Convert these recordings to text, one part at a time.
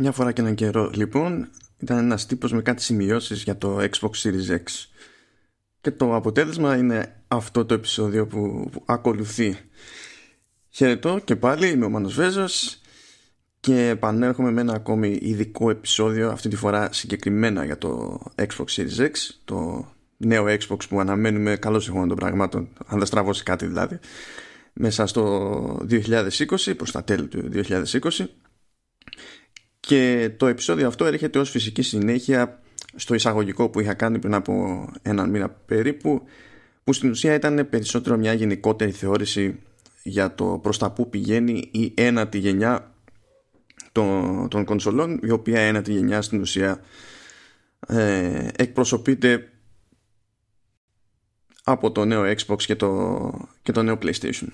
Μια φορά και έναν καιρό λοιπόν ήταν ένας τύπος με κάτι σημειώσεις για το Xbox Series X και το αποτέλεσμα είναι αυτό το επεισόδιο που, ακολουθεί. Χαιρετώ και πάλι είμαι ο Μάνος Βέζος και επανέρχομαι με ένα ακόμη ειδικό επεισόδιο αυτή τη φορά συγκεκριμένα για το Xbox Series X το νέο Xbox που αναμένουμε καλώς εγώ των πραγμάτων αν δεν στραβώσει κάτι δηλαδή μέσα στο 2020 προς τα τέλη του 2020 και το επεισόδιο αυτό έρχεται ως φυσική συνέχεια στο εισαγωγικό που είχα κάνει πριν από έναν μήνα περίπου που στην ουσία ήταν περισσότερο μια γενικότερη θεώρηση για το προς τα που πηγαίνει η ένατη γενιά των, των κονσολών η οποία ένατη γενιά στην ουσία ε, εκπροσωπείται από το νέο Xbox και το, και το νέο PlayStation.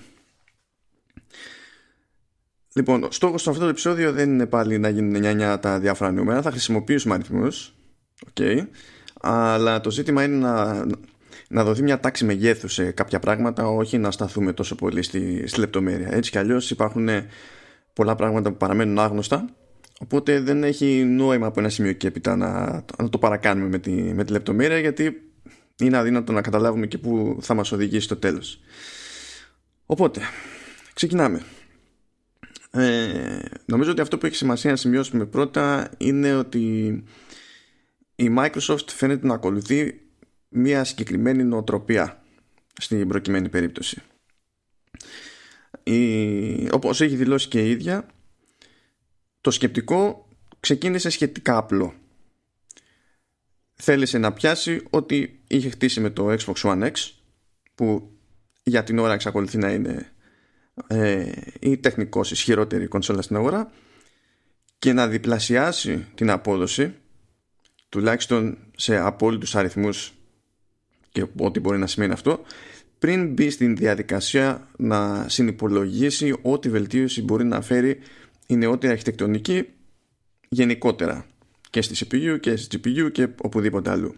Λοιπόν, στόχος σε αυτό το επεισόδιο δεν είναι πάλι να γίνουν 9-9 τα διάφορα νούμερα, θα χρησιμοποιήσουμε αριθμούς, okay, αλλά το ζήτημα είναι να, να δοθεί μια τάξη μεγέθους σε κάποια πράγματα, όχι να σταθούμε τόσο πολύ στη, στη λεπτομέρεια. Έτσι κι αλλιώς υπάρχουν πολλά πράγματα που παραμένουν άγνωστα, οπότε δεν έχει νόημα από ένα σημείο και έπειτα να, να το παρακάνουμε με τη, με τη λεπτομέρεια, γιατί είναι αδύνατο να καταλάβουμε και πού θα μας οδηγήσει το τέλος. Οπότε, ξεκινάμε. Ε, νομίζω ότι αυτό που έχει σημασία να σημειώσουμε πρώτα είναι ότι η Microsoft φαίνεται να ακολουθεί μια συγκεκριμένη νοοτροπία στην προκειμένη περίπτωση. Η, όπως έχει δηλώσει και η ίδια το σκεπτικό ξεκίνησε σχετικά απλό θέλησε να πιάσει ότι είχε χτίσει με το Xbox One X που για την ώρα εξακολουθεί να είναι ε, η τεχνικώς ισχυρότερη κονσόλα στην αγορά και να διπλασιάσει την απόδοση τουλάχιστον σε απόλυτους αριθμούς και ό,τι μπορεί να σημαίνει αυτό πριν μπει στην διαδικασία να συνυπολογίσει ό,τι βελτίωση μπορεί να φέρει η νεότερη αρχιτεκτονική γενικότερα και στη CPU και στη GPU και οπουδήποτε αλλού.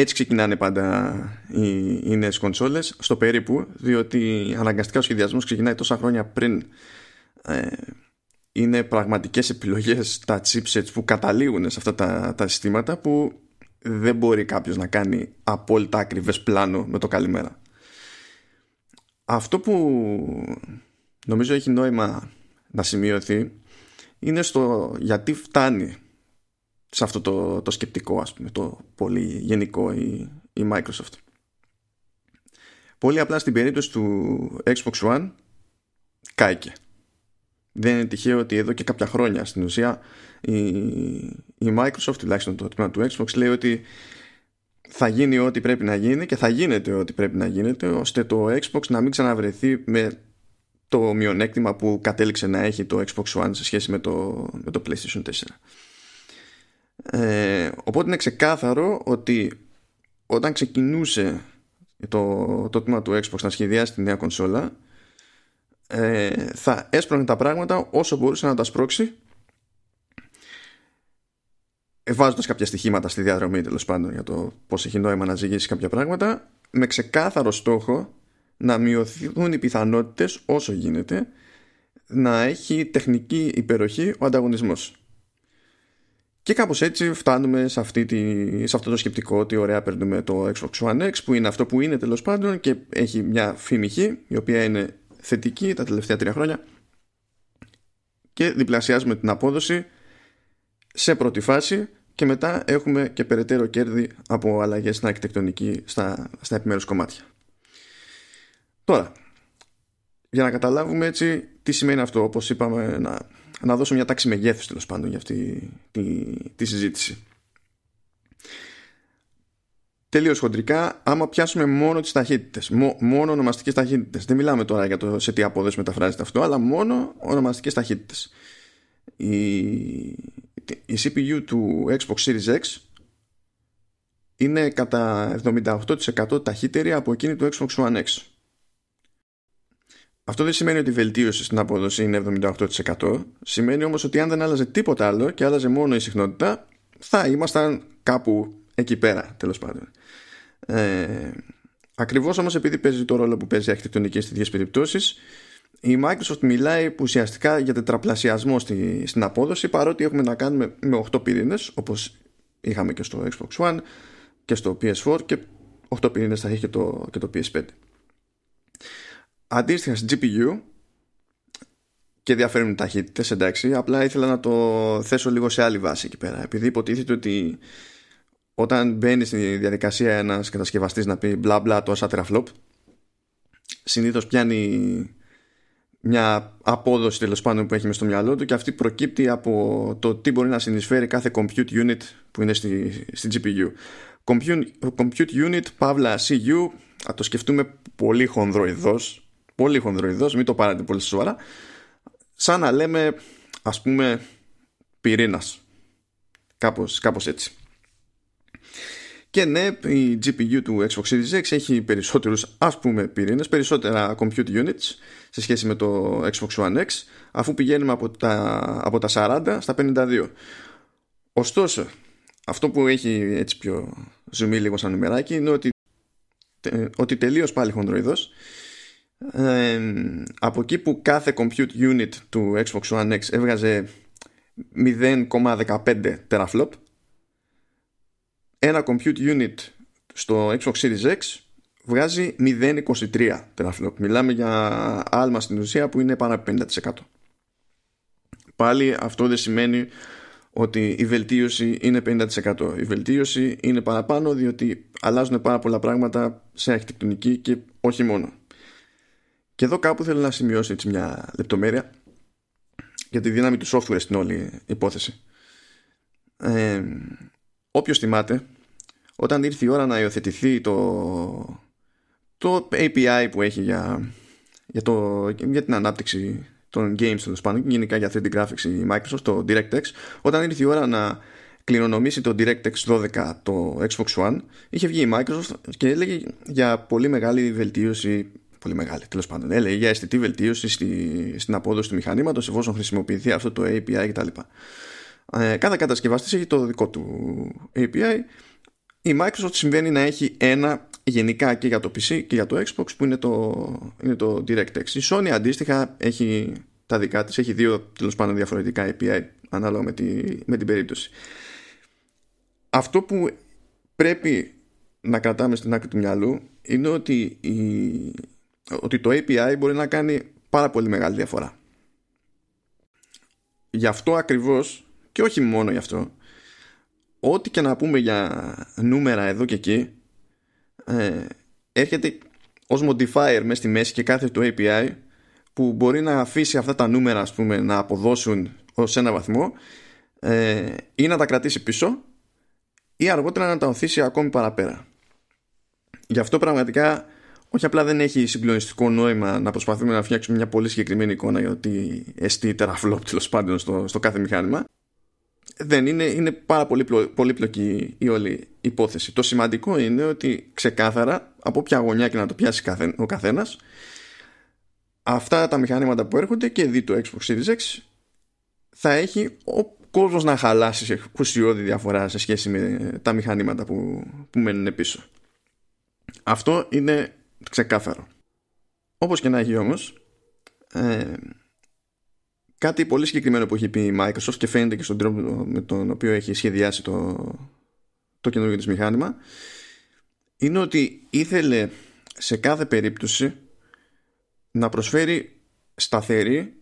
Έτσι ξεκινάνε πάντα οι, οι νέες κονσόλες στο περίπου διότι αναγκαστικά ο σχεδιασμός ξεκινάει τόσα χρόνια πριν ε, είναι πραγματικές επιλογές τα chipsets που καταλήγουν σε αυτά τα, τα συστήματα που δεν μπορεί κάποιος να κάνει απόλυτα ακριβές πλάνο με το καλημέρα. Αυτό που νομίζω έχει νόημα να σημειωθεί είναι στο γιατί φτάνει σε αυτό το, το σκεπτικό ας πούμε το πολύ γενικό η, η Microsoft πολύ απλά στην περίπτωση του Xbox One κάηκε δεν είναι τυχαίο ότι εδώ και κάποια χρόνια στην ουσία η, η Microsoft τουλάχιστον το τμήμα του Xbox λέει ότι θα γίνει ό,τι πρέπει να γίνει και θα γίνεται ό,τι πρέπει να γίνεται ώστε το Xbox να μην ξαναβρεθεί με το μειονέκτημα που κατέληξε να έχει το Xbox One σε σχέση με το, με το PlayStation 4. Ε, οπότε είναι ξεκάθαρο ότι όταν ξεκινούσε το, το τμήμα του Xbox να σχεδιάσει τη νέα κονσόλα ε, θα έσπρωχνε τα πράγματα όσο μπορούσε να τα σπρώξει βάζοντας κάποια στοιχήματα στη διαδρομή τέλος πάντων για το πώς έχει νόημα να ζυγίσει κάποια πράγματα με ξεκάθαρο στόχο να μειωθούν οι πιθανότητες όσο γίνεται να έχει τεχνική υπεροχή ο ανταγωνισμός. Και κάπως έτσι φτάνουμε σε, αυτή τη, σε αυτό το σκεπτικό ότι ωραία παίρνουμε το Xbox One X που είναι αυτό που είναι τέλος πάντων και έχει μια φήμη η οποία είναι θετική τα τελευταία τρία χρόνια και διπλασιάζουμε την απόδοση σε πρώτη φάση και μετά έχουμε και περαιτέρω κέρδη από αλλαγές στην αρχιτεκτονική στα, στα επιμέρους κομμάτια. Τώρα, για να καταλάβουμε έτσι τι σημαίνει αυτό, όπως είπαμε, να, να δώσω μια τάξη μεγέθους τέλος πάντων για αυτή τη, τη συζήτηση. Τελείως χοντρικά, άμα πιάσουμε μόνο τις ταχύτητες, μόνο ονομαστικές ταχύτητες, δεν μιλάμε τώρα για το σε τι απόδοση μεταφράζεται αυτό, αλλά μόνο ονομαστικές ταχύτητες. Η, η CPU του Xbox Series X είναι κατά 78% ταχύτερη από εκείνη του Xbox One X. Αυτό δεν σημαίνει ότι η βελτίωση στην απόδοση είναι 78%. Σημαίνει όμως ότι αν δεν άλλαζε τίποτα άλλο και άλλαζε μόνο η συχνότητα, θα ήμασταν κάπου εκεί πέρα, τέλος πάντων. Ε, ακριβώς όμως επειδή παίζει το ρόλο που παίζει η αρχιτεκτονική στις ίδιες περιπτώσεις, η Microsoft μιλάει ουσιαστικά για τετραπλασιασμό στη, στην απόδοση παρότι έχουμε να κάνουμε με 8 πυρήνες όπως είχαμε και στο Xbox One και στο PS4 και 8 πυρήνες θα έχει και το, και το PS5 αντίστοιχα στην GPU και διαφέρουν ταχύτητες εντάξει απλά ήθελα να το θέσω λίγο σε άλλη βάση εκεί πέρα επειδή υποτίθεται ότι όταν μπαίνει στη διαδικασία ένας κατασκευαστής να πει μπλα μπλα τόσα τεραφλόπ συνήθως πιάνει μια απόδοση τέλος πάντων που έχει μες στο μυαλό του και αυτή προκύπτει από το τι μπορεί να συνεισφέρει κάθε compute unit που είναι στη, στη GPU. Compute, compute unit, παύλα CU, θα το σκεφτούμε πολύ χονδροειδώς, πολύ χονδροειδώς, μην το πάρετε πολύ σοβαρά, σαν να λέμε ας πούμε πυρήνας. Κάπως, κάπως έτσι. Και ναι, η GPU του Xbox Series X έχει περισσότερους ας πούμε πυρήνες, περισσότερα compute units σε σχέση με το Xbox One X, αφού πηγαίνουμε από τα, από τα 40 στα 52. Ωστόσο, αυτό που έχει έτσι πιο ζουμί λίγο σαν νομεράκι είναι ότι, ότι τελείως πάλι χοντροειδός ε, από εκεί που κάθε compute unit του Xbox One X έβγαζε 0,15 teraflop ένα compute unit στο Xbox Series X βγάζει 0,23 teraflop. Μιλάμε για άλμα στην ουσία που είναι πάνω από 50%. Πάλι αυτό δεν σημαίνει ότι η βελτίωση είναι 50%. Η βελτίωση είναι παραπάνω διότι αλλάζουν πάρα πολλά πράγματα σε αρχιτεκτονική και όχι μόνο. Και εδώ κάπου θέλω να σημειώσω έτσι μια λεπτομέρεια για τη δύναμη του software στην όλη υπόθεση. Ε, όποιος θυμάται όταν ήρθε η ώρα να υιοθετηθεί το, το API που έχει για, για, το, για την ανάπτυξη των games τέλος πάντων γενικά για 3D graphics η Microsoft το DirectX όταν ήρθε η ώρα να κληρονομήσει το DirectX 12 το Xbox One είχε βγει η Microsoft και έλεγε για πολύ μεγάλη βελτίωση πολύ μεγάλη τέλος πάντων έλεγε για αισθητή βελτίωση στη, στην απόδοση του μηχανήματος εφόσον χρησιμοποιηθεί αυτό το API κτλ. Ε, κάθε κατασκευαστής έχει το δικό του API η Microsoft συμβαίνει να έχει ένα γενικά και για το PC και για το Xbox που είναι το, είναι το DirectX. Η Sony αντίστοιχα έχει τα δικά της, έχει δύο τέλος πάντων διαφορετικά API ανάλογα με, τη, με την περίπτωση. Αυτό που πρέπει να κρατάμε στην άκρη του μυαλού είναι ότι, η, ότι το API μπορεί να κάνει πάρα πολύ μεγάλη διαφορά. Γι' αυτό ακριβώς και όχι μόνο γι' αυτό ό,τι και να πούμε για νούμερα εδώ και εκεί ε, έρχεται ως modifier μέσα στη μέση και κάθε το API που μπορεί να αφήσει αυτά τα νούμερα ας πούμε, να αποδώσουν ως ένα βαθμό ε, ή να τα κρατήσει πίσω ή αργότερα να τα οθήσει ακόμη παραπέρα. Γι' αυτό πραγματικά όχι απλά δεν έχει συγκλονιστικό νόημα να προσπαθούμε να φτιάξουμε μια πολύ συγκεκριμένη εικόνα για το τι εστί τεραφλόπ τέλος πάντων στο, στο κάθε μηχάνημα δεν είναι, είναι πάρα πολύ πολύπλοκη η όλη υπόθεση. Το σημαντικό είναι ότι ξεκάθαρα από ποια γωνιά και να το πιάσει ο καθένας αυτά τα μηχανήματα που έρχονται και δει το Xbox Series X θα έχει ο κόσμος να χαλάσει σε ουσιώδη διαφορά σε σχέση με τα μηχανήματα που, που μένουν πίσω. Αυτό είναι ξεκάθαρο. Όπως και να έχει όμως ε, Κάτι πολύ συγκεκριμένο που έχει πει η Microsoft και φαίνεται και στον τρόπο με τον οποίο έχει σχεδιάσει το, το καινούργιο της μηχάνημα είναι ότι ήθελε σε κάθε περίπτωση να προσφέρει σταθερή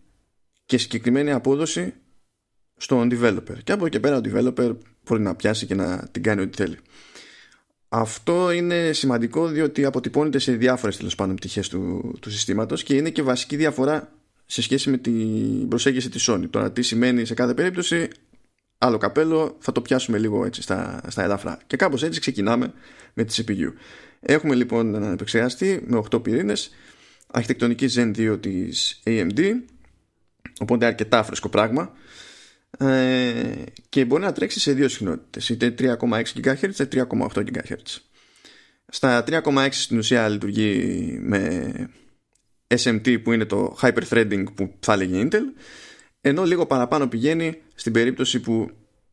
και συγκεκριμένη απόδοση στον developer και από εκεί πέρα ο developer μπορεί να πιάσει και να την κάνει ό,τι θέλει αυτό είναι σημαντικό διότι αποτυπώνεται σε διάφορες τέλος πάντων πτυχές του, του συστήματος και είναι και βασική διαφορά σε σχέση με την προσέγγιση της Sony. Τώρα τι σημαίνει σε κάθε περίπτωση άλλο καπέλο θα το πιάσουμε λίγο έτσι στα, στα ελαφρά. Και κάπως έτσι ξεκινάμε με τη CPU. Έχουμε λοιπόν έναν επεξεργαστή με 8 πυρήνες αρχιτεκτονική Zen 2 της AMD οπότε αρκετά φρέσκο πράγμα ε, και μπορεί να τρέξει σε δύο συχνότητες είτε 3,6 GHz είτε 3,8 GHz. Στα 3,6 στην ουσία λειτουργεί με SMT που είναι το hyperthreading που θα έλεγε Intel ενώ λίγο παραπάνω πηγαίνει στην περίπτωση που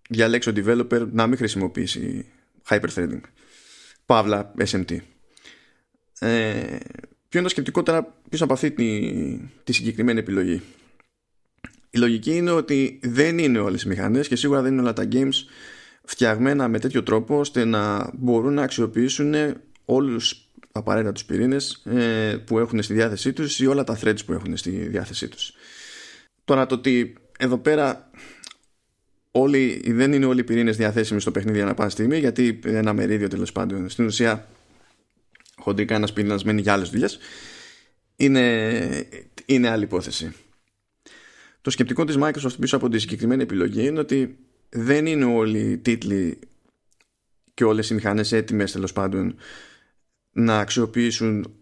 διαλέξει ο developer να μην χρησιμοποιήσει hyperthreading παύλα SMT ε, ποιο είναι το σκεπτικό τώρα πίσω από αυτή τη, τη συγκεκριμένη επιλογή. Η λογική είναι ότι δεν είναι όλες οι μηχανές και σίγουρα δεν είναι όλα τα games φτιαγμένα με τέτοιο τρόπο ώστε να μπορούν να αξιοποιήσουν όλους απαραίτητα τους πυρήνες ε, που έχουν στη διάθεσή τους ή όλα τα threads που έχουν στη διάθεσή τους. Τώρα το ότι εδώ πέρα όλοι, δεν είναι όλοι οι πυρήνες διαθέσιμοι στο παιχνίδι ανά πάση στιγμή γιατί ένα μερίδιο τέλος πάντων στην ουσία χοντρικά ένας πυρήνας μένει για άλλες δουλειές είναι, είναι άλλη υπόθεση. Το σκεπτικό της Microsoft πίσω από τη συγκεκριμένη επιλογή είναι ότι δεν είναι όλοι οι τίτλοι και όλες οι μηχανές έτοιμες τέλος πάντων να αξιοποιήσουν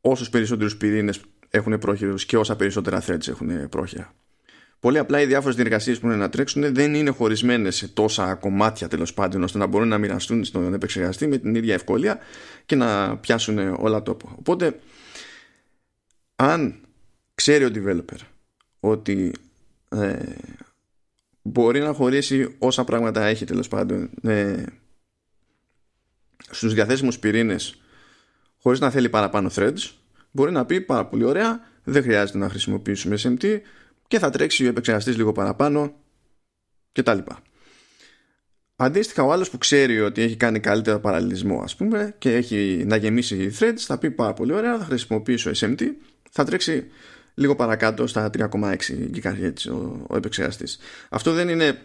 όσους περισσότερους πυρήνες έχουν πρόχειρους και όσα περισσότερα threads έχουν πρόχειρα. Πολύ απλά οι διάφορες διεργασίες που είναι να τρέξουν δεν είναι χωρισμένες σε τόσα κομμάτια τέλος πάντων ώστε να μπορούν να μοιραστούν στον επεξεργαστή με την ίδια ευκολία και να πιάσουν όλα τόπο. Οπότε, αν ξέρει ο developer ότι ε, μπορεί να χωρίσει όσα πράγματα έχει τέλος πάντων ε, στους διαθέσιμους πυρήνες χωρίς να θέλει παραπάνω threads μπορεί να πει πάρα πολύ ωραία δεν χρειάζεται να χρησιμοποιήσουμε SMT και θα τρέξει ο επεξεργαστής λίγο παραπάνω και τα λοιπά. Αντίστοιχα ο άλλος που ξέρει ότι έχει κάνει καλύτερο παραλληλισμό ας πούμε και έχει να γεμίσει threads θα πει πάρα πολύ ωραία θα χρησιμοποιήσω SMT θα τρέξει λίγο παρακάτω στα 3,6 GHz ο, ο επεξεργαστής. Αυτό δεν είναι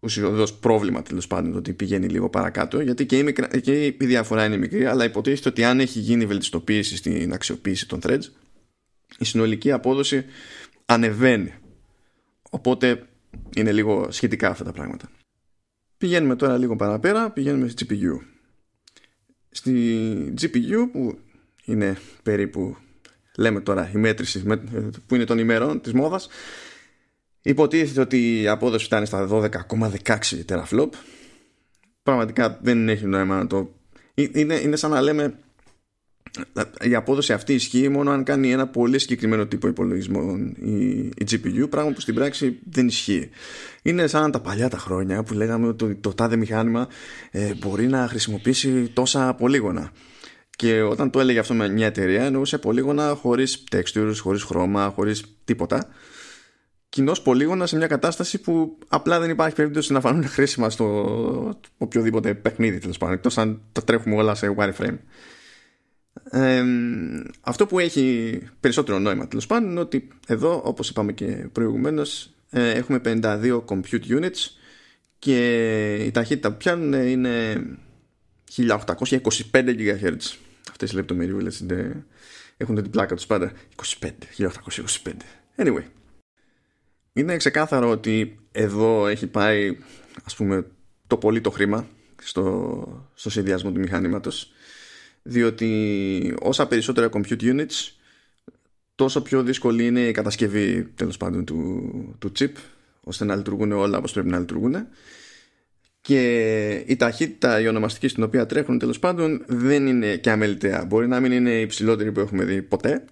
ουσιοδός πρόβλημα τέλος πάντων ότι πηγαίνει λίγο παρακάτω γιατί και η, μικρα... και η διαφορά είναι μικρή αλλά υποτίθεται ότι αν έχει γίνει βελτιστοποίηση στην αξιοποίηση των threads η συνολική απόδοση ανεβαίνει. Οπότε είναι λίγο σχετικά αυτά τα πράγματα. Πηγαίνουμε τώρα λίγο παραπέρα πηγαίνουμε στη GPU στη GPU που είναι περίπου λέμε τώρα η μέτρηση που είναι των ημερών της μόδας υποτίθεται ότι η απόδοση φτάνει στα 12,16 teraflop πραγματικά δεν έχει νόημα να το είναι, είναι σαν να λέμε η απόδοση αυτή ισχύει μόνο αν κάνει ένα πολύ συγκεκριμένο τύπο υπολογισμών η, η GPU, πράγμα που στην πράξη δεν ισχύει. Είναι σαν τα παλιά τα χρόνια που λέγαμε ότι το, το τάδε μηχάνημα ε, μπορεί να χρησιμοποιήσει τόσα πολύγωνα. Και όταν το έλεγε αυτό με μια εταιρεία, εννοούσε πολύγωνα χωρίς textures, χωρίς χρώμα, χωρίς τίποτα. Κοινώ πολύγωνας σε μια κατάσταση που απλά δεν υπάρχει περίπτωση να φανούν χρήσιμα στο οποιοδήποτε παιχνίδι τέλος πάντων, εκτός αν τα τρέχουμε όλα σε wireframe. Ε, αυτό που έχει περισσότερο νόημα τέλος πάντων είναι ότι εδώ, όπως είπαμε και προηγουμένως, ε, έχουμε 52 compute units και η ταχύτητα που πιάνουν είναι 1825 GHz αυτές οι λεπτομεριούλες έχουν την πλάκα τους πάντα. 25, 1825 anyway είναι ξεκάθαρο ότι εδώ έχει πάει ας πούμε το πολύ το χρήμα στο, στο συνδυασμό του μηχανήματος διότι όσα περισσότερα compute units τόσο πιο δύσκολη είναι η κατασκευή τέλος πάντων του, του chip ώστε να λειτουργούν όλα όπως πρέπει να λειτουργούν και η ταχύτητα η ονομαστική στην οποία τρέχουν τέλος πάντων δεν είναι και αμεληταία. Μπορεί να μην είναι η υψηλότερη που έχουμε δει ποτέ.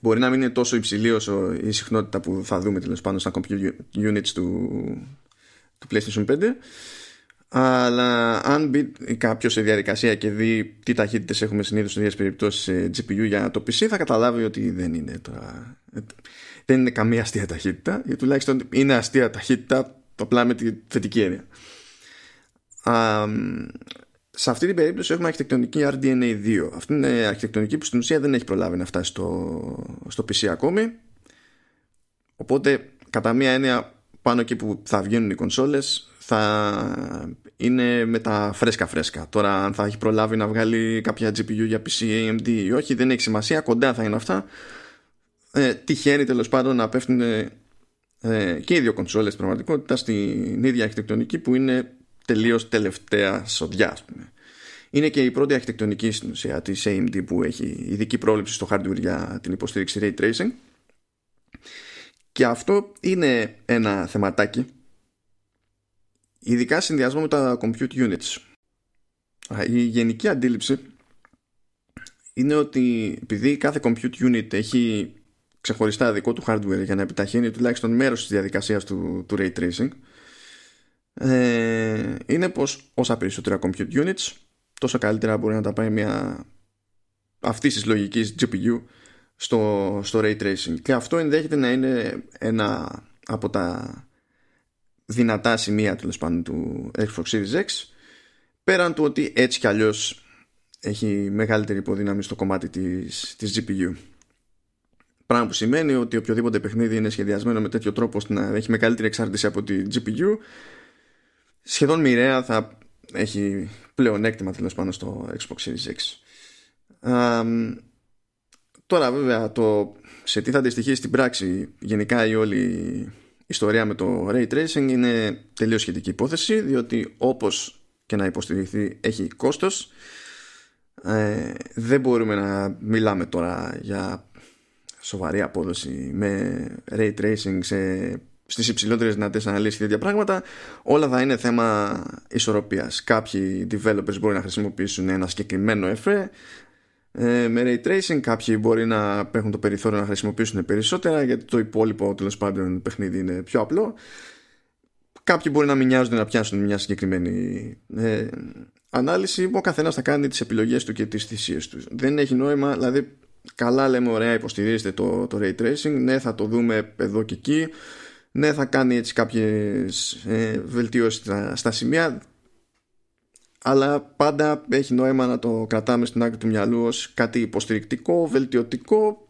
Μπορεί να μην είναι τόσο υψηλή όσο η συχνότητα που θα δούμε τέλος πάντων στα computer units του, του PlayStation 5. Αλλά αν μπει κάποιος σε διαδικασία και δει τι ταχύτητες έχουμε συνήθως σε ίδιε περιπτώσεις σε GPU για το PC, θα καταλάβει ότι δεν είναι τώρα. Δεν είναι καμία αστεία ταχύτητα, ή τουλάχιστον είναι αστεία ταχύτητα απλά με τη θετική έννοια. σε αυτή την περίπτωση έχουμε αρχιτεκτονική RDNA 2. Αυτή είναι αρχιτεκτονική που στην ουσία δεν έχει προλάβει να φτάσει στο, στο PC ακόμη. Οπότε, κατά μία έννοια, πάνω εκεί που θα βγαίνουν οι κονσόλες θα είναι με τα φρέσκα φρέσκα. Τώρα αν θα έχει προλάβει να βγάλει κάποια GPU για PC, AMD ή όχι δεν έχει σημασία, κοντά θα είναι αυτά. Ε, τυχαίνει τέλος πάντων να πέφτουν ε, και οι δύο κονσόλες πραγματικότητα στην ίδια αρχιτεκτονική που είναι τελείως τελευταία σοδιά ας πούμε. Είναι και η πρώτη αρχιτεκτονική στην ουσία της AMD που έχει ειδική πρόβλεψη στο hardware για την υποστήριξη Ray Tracing και αυτό είναι ένα θεματάκι ειδικά συνδυασμό με τα compute units. Η γενική αντίληψη είναι ότι επειδή κάθε compute unit έχει ξεχωριστά δικό του hardware για να επιταχύνει τουλάχιστον μέρος της διαδικασίας του, του ray tracing. Ε, είναι πως όσα περισσότερα compute units τόσο καλύτερα μπορεί να τα πάει μια αυτής της λογικής GPU στο, στο Ray Tracing. Και αυτό ενδέχεται να είναι ένα από τα δυνατά σημεία τέλος πάντων του Xbox Series X πέραν του ότι έτσι κι αλλιώς έχει μεγαλύτερη υποδύναμη στο κομμάτι της, της GPU πράγμα που σημαίνει ότι οποιοδήποτε παιχνίδι είναι σχεδιασμένο με τέτοιο τρόπο ώστε να έχει μεγαλύτερη εξάρτηση από τη GPU σχεδόν μοιραία θα έχει πλέον έκτημα τέλος πάνω στο Xbox Series X. Τώρα βέβαια το σε τι θα αντιστοιχεί στην πράξη γενικά η όλη ιστορία με το Ray Tracing είναι τελείως σχετική υπόθεση διότι όπως και να υποστηριχθεί έχει κόστος. Ε, δεν μπορούμε να μιλάμε τώρα για σοβαρή απόδοση με Ray Tracing σε, στις υψηλότερες δυνατές αναλύσεις και τέτοια πράγματα όλα θα είναι θέμα ισορροπίας. Κάποιοι developers μπορεί να χρησιμοποιήσουν ένα συγκεκριμένο εφέ ε, με ray tracing κάποιοι μπορεί να έχουν το περιθώριο να χρησιμοποιήσουν περισσότερα γιατί το υπόλοιπο τέλος πάντων παιχνίδι είναι πιο απλό. Κάποιοι μπορεί να μην νοιάζονται να πιάσουν μια συγκεκριμένη ε, ανάλυση. Ο καθένας θα κάνει τις επιλογές του και τις θυσίες τους. Δεν έχει νόημα δηλαδή καλά λέμε ωραία υποστηρίζετε το, το ray tracing ναι θα το δούμε εδώ και εκεί ναι θα κάνει έτσι κάποιες ε, βελτιώσεις στα, στα σημεία αλλά πάντα έχει νόημα να το κρατάμε στην άκρη του μυαλού ως κάτι υποστηρικτικό, βελτιωτικό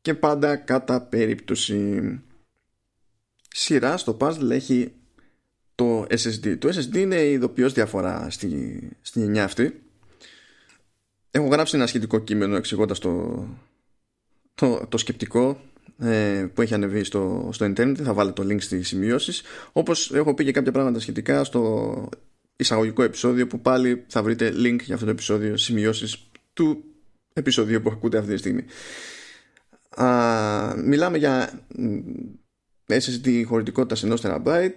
και πάντα κατά περίπτωση σειρά στο puzzle έχει το SSD. Το SSD είναι η ειδοποιώς διαφορά στη, στη γενιά αυτή. Έχω γράψει ένα σχετικό κείμενο εξηγώντας το, το, το σκεπτικό ε, που έχει ανεβεί στο, στο internet. Θα βάλω το link στις σημειώσεις. Όπως έχω πει και κάποια πράγματα σχετικά στο εισαγωγικό επεισόδιο που πάλι θα βρείτε link για αυτό το επεισόδιο, σημειώσεις του επεισοδίου που ακούτε αυτή τη στιγμή. Α, μιλάμε για SSD χωρητικότητα σε 1 TB.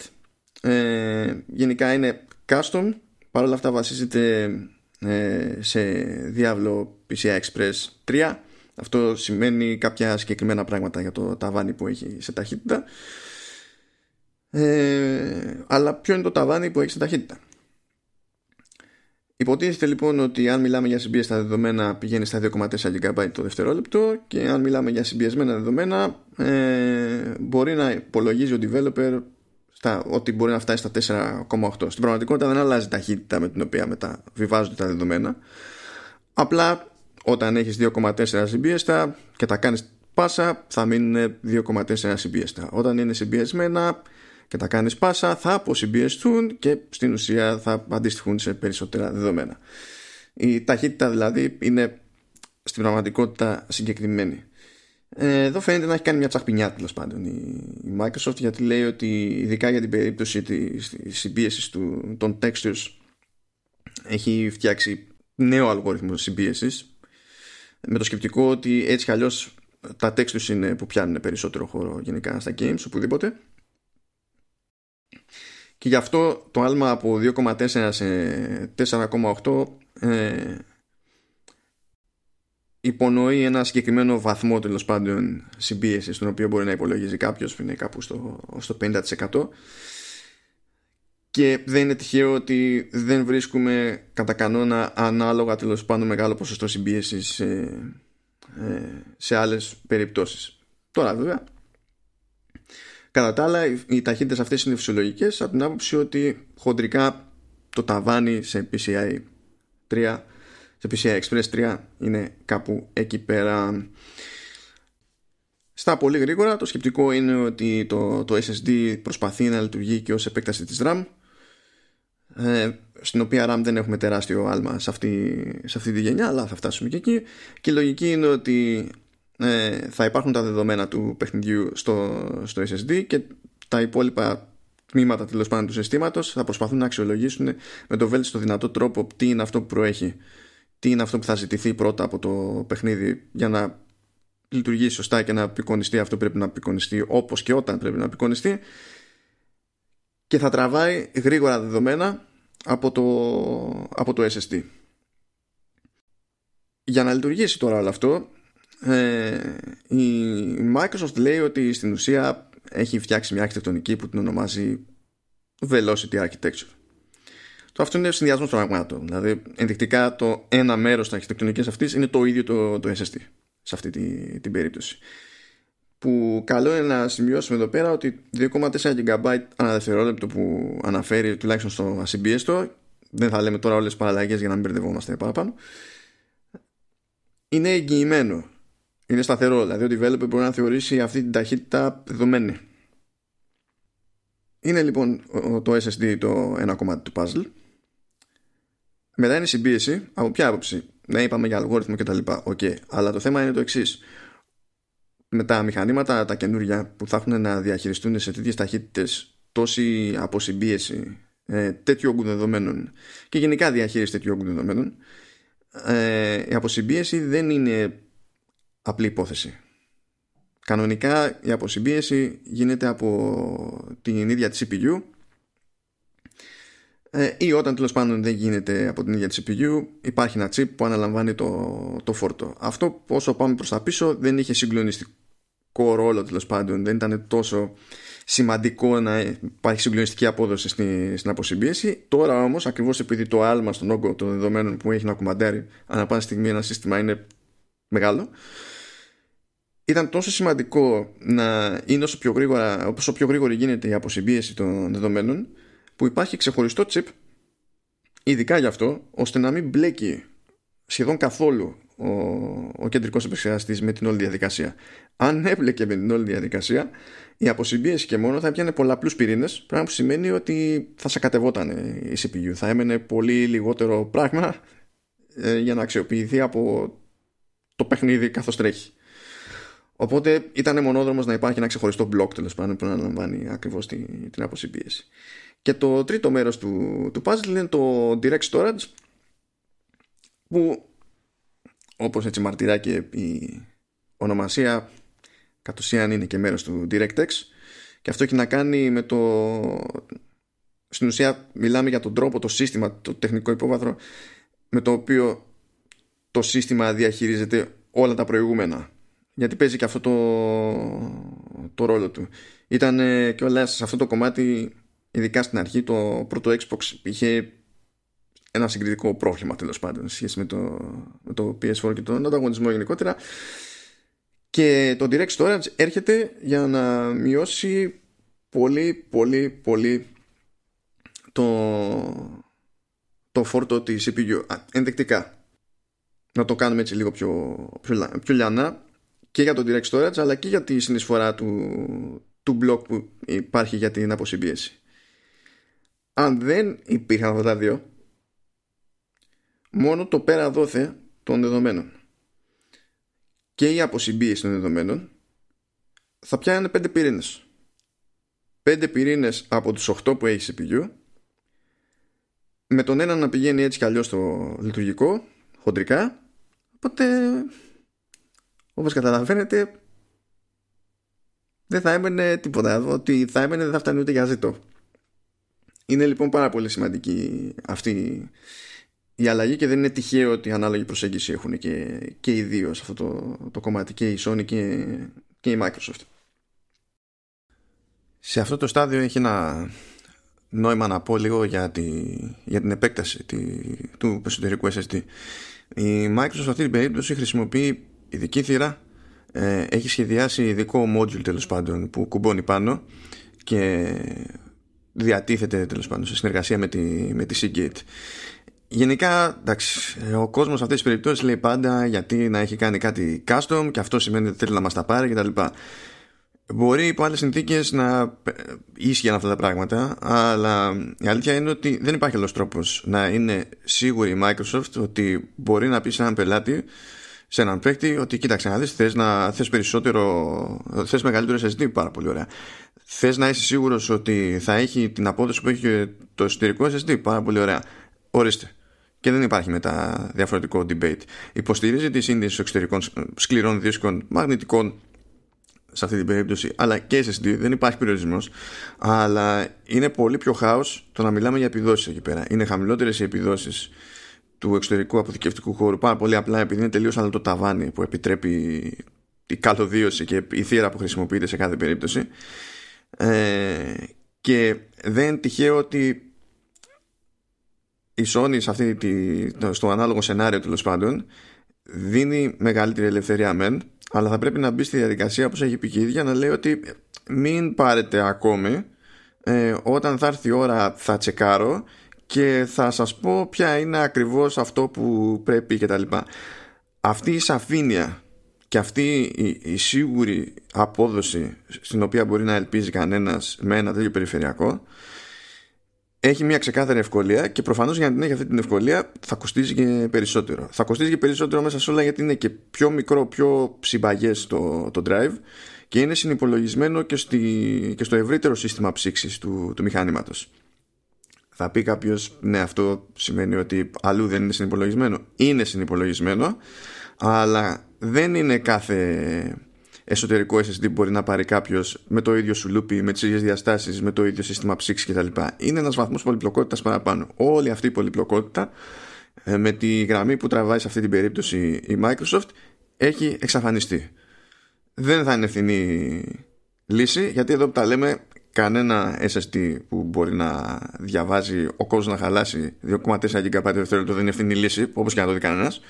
Ε, γενικά είναι custom. Παρ' όλα αυτά βασίζεται ε, σε διάβλο PCI Express 3. Αυτό σημαίνει κάποια συγκεκριμένα πράγματα για το ταβάνι που έχει σε ταχύτητα. Ε, αλλά ποιο είναι το ταβάνι που έχει σε ταχύτητα; Υποτίθεται λοιπόν ότι αν μιλάμε για συμπίεστα δεδομένα πηγαίνει στα 2,4 GB το δευτερόλεπτο και αν μιλάμε για συμπιεσμένα δεδομένα ε, μπορεί να υπολογίζει ο developer στα, ότι μπορεί να φτάσει στα 4,8. Στην πραγματικότητα δεν αλλάζει η ταχύτητα με την οποία μεταβιβάζονται τα δεδομένα. Απλά όταν έχεις 2,4 συμπίεστα και τα κάνεις πάσα θα μείνουν 2,4 συμπίεστα. Όταν είναι συμπιεσμένα και τα κάνεις πάσα θα αποσυμπιεστούν και στην ουσία θα αντιστοιχούν σε περισσότερα δεδομένα. Η ταχύτητα δηλαδή είναι στην πραγματικότητα συγκεκριμένη. Ε, εδώ φαίνεται να έχει κάνει μια τσαχπινιά τέλος πάντων η Microsoft γιατί λέει ότι ειδικά για την περίπτωση της συμπίεσης του, των textures έχει φτιάξει νέο αλγόριθμο συμπίεσης με το σκεπτικό ότι έτσι κι αλλιώς τα textures είναι που πιάνουν περισσότερο χώρο γενικά στα games οπουδήποτε. Και γι' αυτό το άλμα από 2,4 σε 4,8 ε, υπονοεί ένα συγκεκριμένο βαθμό τέλος πάντων συμπίεσης στον οποίο μπορεί να υπολογίζει κάποιος που είναι κάπου στο, στο 50% και δεν είναι τυχαίο ότι δεν βρίσκουμε κατά κανόνα ανάλογα τέλος πάντων μεγάλο ποσοστό συμπίεσης σε, ε, σε άλλες περιπτώσεις. Τώρα βέβαια Κατά τα άλλα, οι ταχύτητες αυτές είναι φυσιολογικές από την άποψη ότι χοντρικά το ταβάνι σε PCI 3, σε PCI Express 3 είναι κάπου εκεί πέρα. Στα πολύ γρήγορα, το σκεπτικό είναι ότι το, το SSD προσπαθεί να λειτουργεί και ως επέκταση της RAM. Ε, στην οποία RAM δεν έχουμε τεράστιο άλμα σε αυτή, σε αυτή τη γενιά αλλά θα φτάσουμε και εκεί. Και η λογική είναι ότι ε, θα υπάρχουν τα δεδομένα του παιχνιδιού στο, στο SSD και τα υπόλοιπα τμήματα τέλος πάντων του συστήματος θα προσπαθούν να αξιολογήσουν με το βέλτιστο δυνατό τρόπο τι είναι αυτό που προέχει, τι είναι αυτό που θα ζητηθεί πρώτα από το παιχνίδι για να λειτουργήσει σωστά και να απεικονιστεί αυτό που πρέπει να απεικονιστεί όπως και όταν πρέπει να απεικονιστεί και θα τραβάει γρήγορα δεδομένα από το, από το SSD. Για να λειτουργήσει τώρα όλο αυτό ε, η Microsoft λέει ότι στην ουσία έχει φτιάξει μια αρχιτεκτονική που την ονομάζει Velocity Architecture. Το αυτό είναι συνδυασμό πραγμάτων. Δηλαδή, ενδεικτικά το ένα μέρος της αρχιτεκτονικής αυτής είναι το ίδιο το, το SSD σε αυτή τη, την περίπτωση. Που καλό είναι να σημειώσουμε εδώ πέρα ότι 2,4 GB ανά δευτερόλεπτο που αναφέρει τουλάχιστον στο ασυμπίεστο, δεν θα λέμε τώρα όλες τις παραλλαγές για να μην μπερδευόμαστε παραπάνω, είναι εγγυημένο. Είναι σταθερό. Δηλαδή, ο developer μπορεί να θεωρήσει αυτή την ταχύτητα δεδομένη. Είναι λοιπόν το SSD το ένα κομμάτι του puzzle. Μετά είναι η συμπίεση. Από ποια άποψη; Ναι, είπαμε για αλγόριθμο κτλ. Okay. Αλλά το θέμα είναι το εξής. Με τα μηχανήματα τα καινούργια που θα έχουν να διαχειριστούν σε τέτοιες ταχύτητες τόση αποσυμπίεση ε, τέτοιου όγκου δεδομένων και γενικά διαχείριση τέτοιου όγκου δεδομένων, ε, η αποσυμπίεση δεν είναι απλή υπόθεση. Κανονικά η αποσυμπίεση γίνεται από την ίδια τη CPU ε, ή όταν τέλος πάντων δεν γίνεται από την ίδια τη CPU υπάρχει ένα chip που αναλαμβάνει το, το φόρτο. Αυτό όσο πάμε προς τα πίσω δεν είχε συγκλονιστικό ρόλο τέλος πάντων, δεν ήταν τόσο σημαντικό να υπάρχει συγκλονιστική απόδοση στην, στην αποσυμπίεση. Τώρα όμως ακριβώς επειδή το άλμα στον όγκο των δεδομένων που έχει να κουμαντάρει ανά πάση στιγμή ένα σύστημα είναι μεγάλο ήταν τόσο σημαντικό να είναι όσο πιο, γρήγορα, όσο πιο γρήγορη γίνεται η αποσυμπίεση των δεδομένων που υπάρχει ξεχωριστό chip ειδικά γι' αυτό ώστε να μην μπλέκει σχεδόν καθόλου ο, ο κεντρικός επεξεργαστής με την όλη διαδικασία. Αν έμπλεκε με την όλη διαδικασία η αποσυμπίεση και μόνο θα πιάνε πολλαπλούς πυρήνες πράγμα που σημαίνει ότι θα σε κατεβόταν η CPU θα έμενε πολύ λιγότερο πράγμα ε, για να αξιοποιηθεί από το παιχνίδι καθώς τρέχει. Οπότε ήταν μονόδρομος να υπάρχει ένα ξεχωριστό μπλοκ τέλος πάντων που να αναλαμβάνει ακριβώς την, την αποσυμπίεση. Και το τρίτο μέρος του, του puzzle είναι το direct storage που όπως έτσι μαρτυρά και η ονομασία κατ' ουσίαν είναι και μέρος του DirectX και αυτό έχει να κάνει με το στην ουσία μιλάμε για τον τρόπο, το σύστημα, το τεχνικό υπόβαθρο με το οποίο το σύστημα διαχειρίζεται όλα τα προηγούμενα γιατί παίζει και αυτό το, το ρόλο του. Ήταν και όλα σε αυτό το κομμάτι, ειδικά στην αρχή, το πρώτο Xbox είχε ένα συγκριτικό πρόβλημα τέλος πάντων σε σχέση με το, με το PS4 και τον ανταγωνισμό γενικότερα. Και το Direct Storage έρχεται για να μειώσει πολύ πολύ πολύ το, το φόρτο της CPU. ενδεικτικά. Να το κάνουμε έτσι λίγο πιο, πιο, πιο λιανά και για το direct storage αλλά και για τη συνεισφορά του, του block που υπάρχει για την αποσυμπίεση. Αν δεν υπήρχαν αυτά τα δύο, μόνο το πέρα δόθε των δεδομένων και η αποσυμπίεση των δεδομένων θα πιάνουν πέντε πυρήνες. Πέντε πυρήνες από τους 8 που έχεις CPU με τον ένα να πηγαίνει έτσι κι αλλιώς στο λειτουργικό, χοντρικά, οπότε όπως καταλαβαίνετε δεν θα έμενε τίποτα ότι θα έμενε δεν θα φτάνει ούτε για ζήτο είναι λοιπόν πάρα πολύ σημαντική αυτή η αλλαγή και δεν είναι τυχαίο ότι ανάλογη προσέγγιση έχουν και, και οι δύο σε αυτό το, το κομμάτι και η Sony και, και η Microsoft. Σε αυτό το στάδιο έχει ένα νόημα να πω λίγο για, τη, για την επέκταση τη, του εσωτερικού SSD η Microsoft σε αυτή την περίπτωση χρησιμοποιεί ειδική θύρα ε, έχει σχεδιάσει ειδικό module τέλος πάντων που κουμπώνει πάνω και διατίθεται τέλος πάντων σε συνεργασία με τη, με τη Seagate. Γενικά, εντάξει, ο κόσμος σε αυτές τις περιπτώσεις λέει πάντα γιατί να έχει κάνει κάτι custom και αυτό σημαίνει ότι θέλει να μας τα πάρει κτλ. Μπορεί υπό άλλες συνθήκες να ε, ίσχυαν αυτά τα πράγματα, αλλά η αλήθεια είναι ότι δεν υπάρχει άλλος τρόπος να είναι σίγουρη η Microsoft ότι μπορεί να πει σε έναν πελάτη σε έναν παίκτη ότι κοίταξε να δεις θες, να, θες περισσότερο θες μεγαλύτερο SSD πάρα πολύ ωραία θες να είσαι σίγουρος ότι θα έχει την απόδοση που έχει το εσωτερικό SSD πάρα πολύ ωραία. Ορίστε. Και δεν υπάρχει μετά διαφορετικό debate. Υποστηρίζει τη σύνδεση εξωτερικών σκληρών δίσκων μαγνητικών σε αυτή την περίπτωση αλλά και SSD δεν υπάρχει περιορισμός. Αλλά είναι πολύ πιο χάος το να μιλάμε για επιδόσεις εκεί πέρα. Είναι χαμηλότερες οι επιδόσεις του εξωτερικού αποθηκευτικού χώρου. Πάρα πολύ απλά επειδή είναι τελείως άλλο το ταβάνι που επιτρέπει η καλωδίωση και η θύρα που χρησιμοποιείται σε κάθε περίπτωση ε, και δεν τυχαίο ότι η Sony σε αυτή τη, στο ανάλογο σενάριο τέλος πάντων δίνει μεγαλύτερη ελευθερία μεν αλλά θα πρέπει να μπει στη διαδικασία όπως έχει πει και η ίδια να λέει ότι μην πάρετε ακόμη ε, όταν θα έρθει η ώρα θα τσεκάρω και θα σας πω ποια είναι ακριβώς αυτό που πρέπει και τα λοιπά. Αυτή η σαφήνεια και αυτή η, η, σίγουρη απόδοση στην οποία μπορεί να ελπίζει κανένας με ένα τέτοιο περιφερειακό έχει μια ξεκάθαρη ευκολία και προφανώς για να την έχει αυτή την ευκολία θα κοστίζει και περισσότερο. Θα κοστίζει και περισσότερο μέσα σε όλα γιατί είναι και πιο μικρό, πιο συμπαγές το, το drive και είναι συνυπολογισμένο και, στη, και στο ευρύτερο σύστημα ψήξης του, του μηχανήματος. Θα πει κάποιος, ναι, αυτό σημαίνει ότι αλλού δεν είναι συνυπολογισμένο. Είναι συνυπολογισμένο, αλλά δεν είναι κάθε εσωτερικό SSD που μπορεί να πάρει κάποιος με το ίδιο σουλούπι, με τις ίδιες διαστάσεις, με το ίδιο σύστημα ψήξης κτλ. Είναι ένας βαθμός πολυπλοκότητας παραπάνω. Όλη αυτή η πολυπλοκότητα ε, με τη γραμμή που τραβάει σε αυτή την περίπτωση η Microsoft έχει εξαφανιστεί. Δεν θα είναι ευθυνή λύση, γιατί εδώ που τα λέμε κανένα SSD που μπορεί να διαβάζει ο κόσμος να χαλάσει 2,4 GB δευτερόλεπτο δεν είναι ευθυνή λύση, όπως και να το δει κανένας.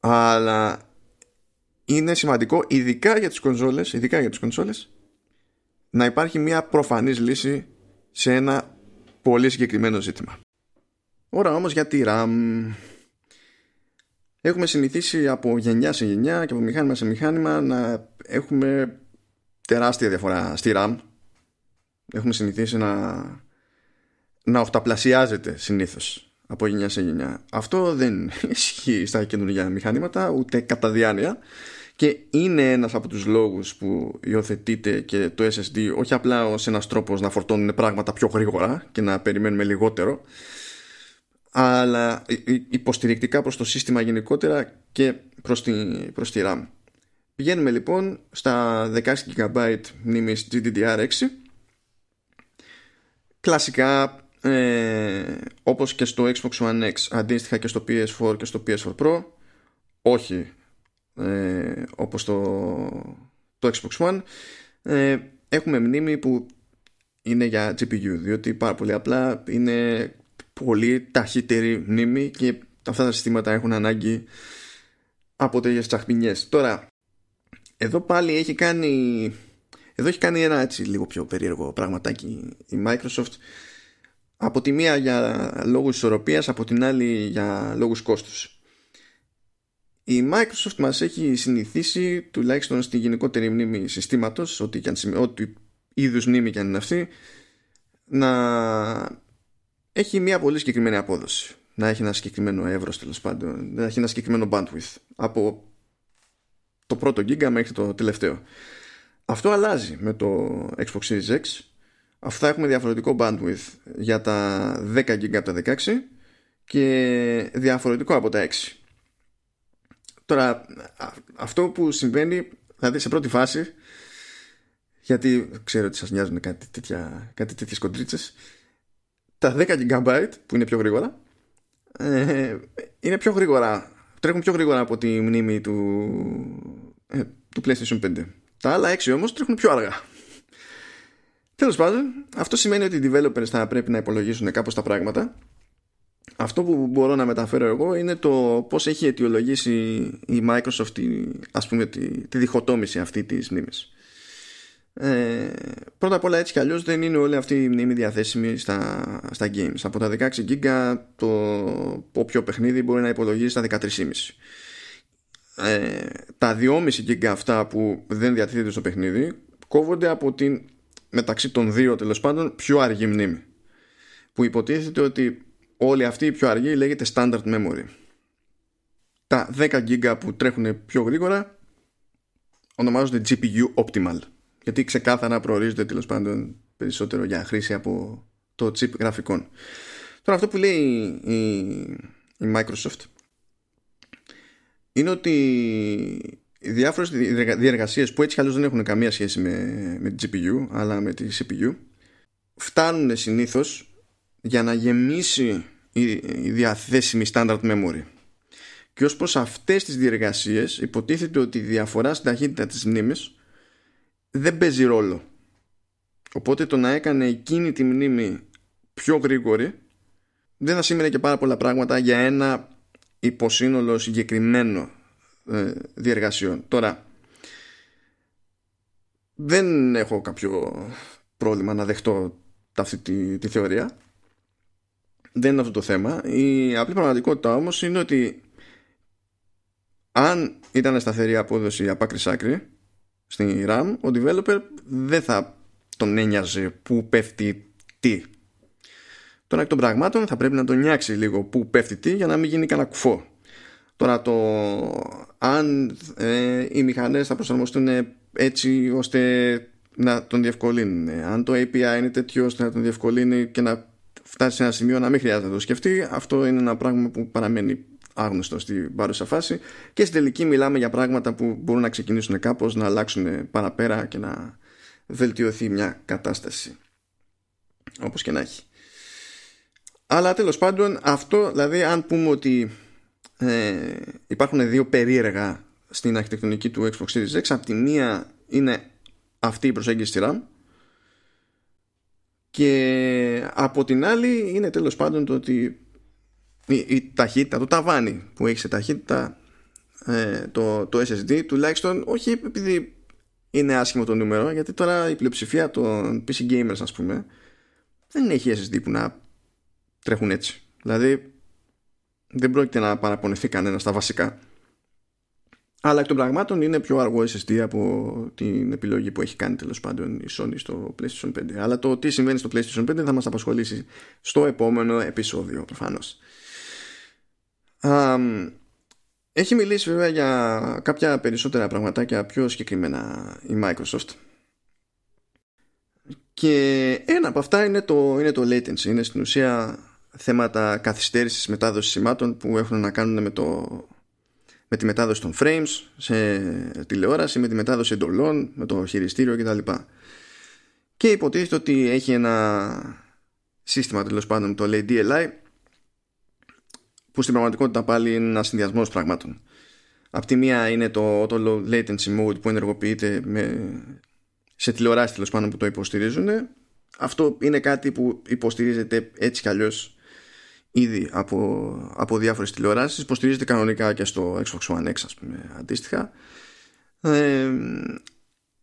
Αλλά είναι σημαντικό, ειδικά για τις κονσόλες, ειδικά για τις κονσόλες, να υπάρχει μια προφανής λύση σε ένα πολύ συγκεκριμένο ζήτημα. Ώρα όμως για τη RAM. Έχουμε συνηθίσει από γενιά σε γενιά και από μηχάνημα σε μηχάνημα να έχουμε τεράστια διαφορά στη RAM. Έχουμε συνηθίσει να, να οχταπλασιάζεται συνήθως από γενιά σε γενιά. Αυτό δεν ισχύει στα καινούργια μηχανήματα ούτε κατά διάνοια και είναι ένας από τους λόγους που υιοθετείται και το SSD όχι απλά ως ένας τρόπος να φορτώνουν πράγματα πιο γρήγορα και να περιμένουμε λιγότερο αλλά υποστηρικτικά προς το σύστημα γενικότερα και προς τη, προς τη RAM. Πηγαίνουμε λοιπόν στα 16 GB μνήμης GDDR6 κλασικά ε, όπως και στο Xbox One X αντίστοιχα και στο PS4 και στο PS4 Pro όχι ε, όπως το, το Xbox One. Ε, έχουμε μνήμη που είναι για GPU διότι πάρα πολύ απλά είναι πολύ ταχύτερη μνήμη και αυτά τα συστήματα έχουν ανάγκη από τέτοιες τσαχμινιές. Τώρα εδώ πάλι έχει κάνει εδώ έχει κάνει ένα έτσι λίγο πιο περίεργο πραγματάκι η Microsoft. Από τη μία για λόγους ισορροπίας από την άλλη για λόγους κόστους η Microsoft μας έχει συνηθίσει τουλάχιστον στη γενικότερη μνήμη συστήματος ό,τι, και αν, ό,τι είδους μνήμη και αν είναι αυτή να έχει μια πολύ συγκεκριμένη απόδοση. Να έχει ένα συγκεκριμένο εύρος τέλος πάντων. Να έχει ένα συγκεκριμένο bandwidth. Από το πρώτο γίγκα μέχρι το τελευταίο. Αυτό αλλάζει με το Xbox Series X. Αφού θα έχουμε διαφορετικό bandwidth για τα 10 GB από τα 16 και διαφορετικό από τα 6 Τώρα, αυτό που συμβαίνει, δηλαδή σε πρώτη φάση, γιατί ξέρω ότι σας νοιάζουν κάτι, τέτοια, κάτι τέτοιες κοντρίτσες, τα 10 GB που είναι πιο γρήγορα, ε, είναι πιο γρήγορα, τρέχουν πιο γρήγορα από τη μνήμη του, ε, του PlayStation 5. Τα άλλα 6 όμως τρέχουν πιο αργά. Τέλος πάντων, αυτό σημαίνει ότι οι developers θα πρέπει να υπολογίσουν κάπως τα πράγματα αυτό που μπορώ να μεταφέρω εγώ είναι το πώς έχει αιτιολογήσει η Microsoft τη, ας πούμε, τη, τη διχοτόμηση αυτή της μνήμης. Ε, πρώτα απ' όλα έτσι κι αλλιώς δεν είναι όλη αυτή η μνήμη διαθέσιμη στα, στα games. Από τα 16 GB το όποιο παιχνίδι μπορεί να υπολογίσει στα 13,5. Ε, τα 2,5 GB αυτά που δεν διατίθεται στο παιχνίδι κόβονται από την μεταξύ των δύο τέλος πάντων πιο αργή μνήμη που υποτίθεται ότι όλη αυτή η πιο αργή λέγεται standard memory. Τα 10 GB που τρέχουν πιο γρήγορα ονομάζονται GPU optimal. Γιατί ξεκάθαρα προορίζονται τέλος πάντων περισσότερο για χρήση από το chip γραφικών. Τώρα αυτό που λέει η, η Microsoft είναι ότι οι διάφορες διεργασίες που έτσι κι δεν έχουν καμία σχέση με, με την GPU αλλά με τη CPU φτάνουν συνήθως για να γεμίσει η, διαθέσιμη standard memory. Και ως προς αυτές τις διεργασίες υποτίθεται ότι η διαφορά στην ταχύτητα της μνήμης δεν παίζει ρόλο. Οπότε το να έκανε εκείνη τη μνήμη πιο γρήγορη δεν θα σήμαινε και πάρα πολλά πράγματα για ένα υποσύνολο συγκεκριμένο ε, διεργασιών. Τώρα, δεν έχω κάποιο πρόβλημα να δεχτώ αυτή τη, τη θεωρία. Δεν είναι αυτό το θέμα. Η απλή πραγματικότητα όμως είναι ότι αν ήταν σταθερή απόδοση από άκρη άκρη στην RAM, ο developer δεν θα τον ένοιαζε που πέφτει τι. Τώρα εκ των πραγμάτων θα πρέπει να τον νιάξει λίγο που πέφτει τι για να μην γίνει κανένα κουφό. Τώρα το αν ε, οι μηχανές θα προσαρμοστούν έτσι ώστε να τον διευκολύνουν. Αν το API είναι τέτοιο ώστε να τον διευκολύνει και να φτάσει σε ένα σημείο να μην χρειάζεται να το σκεφτεί, αυτό είναι ένα πράγμα που παραμένει άγνωστο στην παρούσα φάση και στην τελική μιλάμε για πράγματα που μπορούν να ξεκινήσουν κάπως, να αλλάξουν παραπέρα και να βελτιωθεί μια κατάσταση. Όπως και να έχει. Αλλά τέλος πάντων αυτό δηλαδή αν πούμε ότι ε, υπάρχουν δύο περίεργα στην αρχιτεκτονική του Xbox Series X από τη μία είναι αυτή η προσέγγιση στη RAM και από την άλλη είναι τέλος πάντων το ότι η, η ταχύτητα, το ταβάνι που έχει σε ταχύτητα ε, το, το SSD τουλάχιστον όχι επειδή είναι άσχημο το νούμερο γιατί τώρα η πλειοψηφία των PC gamers ας πούμε δεν έχει SSD που να τρέχουν έτσι. Δηλαδή δεν πρόκειται να παραπονεθεί κανένας στα βασικά αλλά εκ των πραγμάτων είναι πιο αργό SSD από την επιλογή που έχει κάνει τέλος πάντων η Sony στο PlayStation 5. Αλλά το τι συμβαίνει στο PlayStation 5 θα μας απασχολήσει στο επόμενο επεισόδιο προφανώς. Έχει μιλήσει βέβαια για κάποια περισσότερα πραγματάκια πιο συγκεκριμένα η Microsoft. Και ένα από αυτά είναι το, είναι το latency. Είναι στην ουσία θέματα καθυστέρησης μετάδοσης σημάτων που έχουν να κάνουν με το με τη μετάδοση των frames σε τηλεόραση, με τη μετάδοση εντολών, με το χειριστήριο κτλ. Και υποτίθεται ότι έχει ένα σύστημα τέλος πάντων το λέει DLI που στην πραγματικότητα πάλι είναι ένας συνδυασμός πραγμάτων. Απ' τη μία είναι το auto low latency mode που ενεργοποιείται με, σε τηλεοράσει τέλος πάντων που το υποστηρίζουν. Αυτό είναι κάτι που υποστηρίζεται έτσι κι αλλιώς ήδη από, από διάφορες τηλεοράσεις. Υποστηρίζεται κανονικά και στο Xbox One X ας πούμε αντίστοιχα. Ε,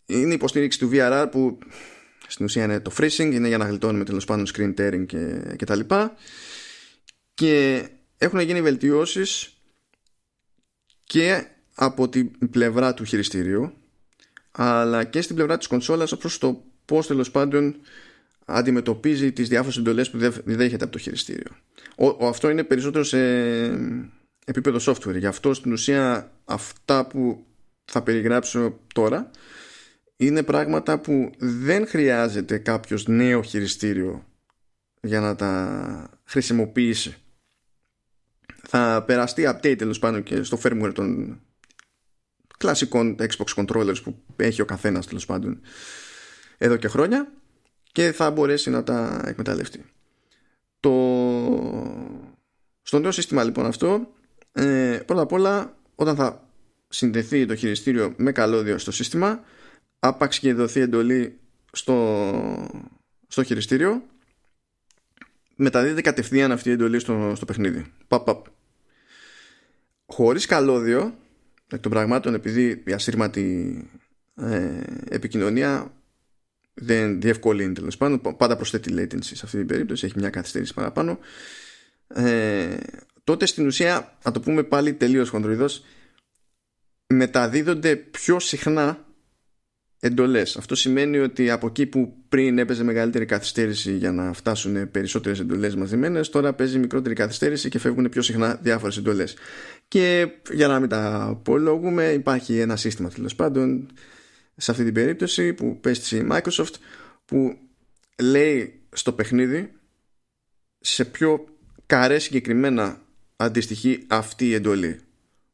είναι η υποστήριξη του VRR που στην ουσία είναι το freezing είναι για να γλιτώνουμε τέλος πάντων screen tearing και, και τα λοιπά. Και έχουν γίνει βελτιώσεις και από την πλευρά του χειριστηρίου αλλά και στην πλευρά της κονσόλας όπως το πώς τέλος πάντων αντιμετωπίζει τις διάφορες εντολές που δέχεται από το χειριστήριο. Ο, αυτό είναι περισσότερο σε επίπεδο software. Γι' αυτό στην ουσία αυτά που θα περιγράψω τώρα είναι πράγματα που δεν χρειάζεται κάποιος νέο χειριστήριο για να τα χρησιμοποιήσει. Θα περαστεί update τέλος πάντων και στο firmware των κλασικών Xbox controllers που έχει ο καθένας τέλος πάντων εδώ και χρόνια και θα μπορέσει να τα εκμεταλλευτεί. Το... Στο νέο σύστημα λοιπόν αυτό ε, πρώτα απ' όλα όταν θα συνδεθεί το χειριστήριο με καλώδιο στο σύστημα άπαξ και δοθεί εντολή στο, στο χειριστήριο μεταδίδεται κατευθείαν αυτή η εντολή στο, στο παιχνίδι. Παπ, παπ. Χωρίς καλώδιο εκ των πραγμάτων επειδή η ασύρματη ε, επικοινωνία δεν διευκολύνει τέλος πάντων. Πάντα προσθέτει latency σε αυτή την περίπτωση, έχει μια καθυστέρηση παραπάνω. Ε, τότε στην ουσία, να το πούμε πάλι τελείως χοντροειδώ, μεταδίδονται πιο συχνά εντολές. Αυτό σημαίνει ότι από εκεί που πριν έπαιζε μεγαλύτερη καθυστέρηση για να φτάσουν περισσότερες εντολές μαζεμένες, τώρα παίζει μικρότερη καθυστέρηση και φεύγουν πιο συχνά διάφορες εντολές. Και για να μην τα απολογούμε, υπάρχει ένα σύστημα τέλος πάντων σε αυτή την περίπτωση που πέστησε η Microsoft που λέει στο παιχνίδι σε ποιο καρέ συγκεκριμένα αντιστοιχεί αυτή η εντολή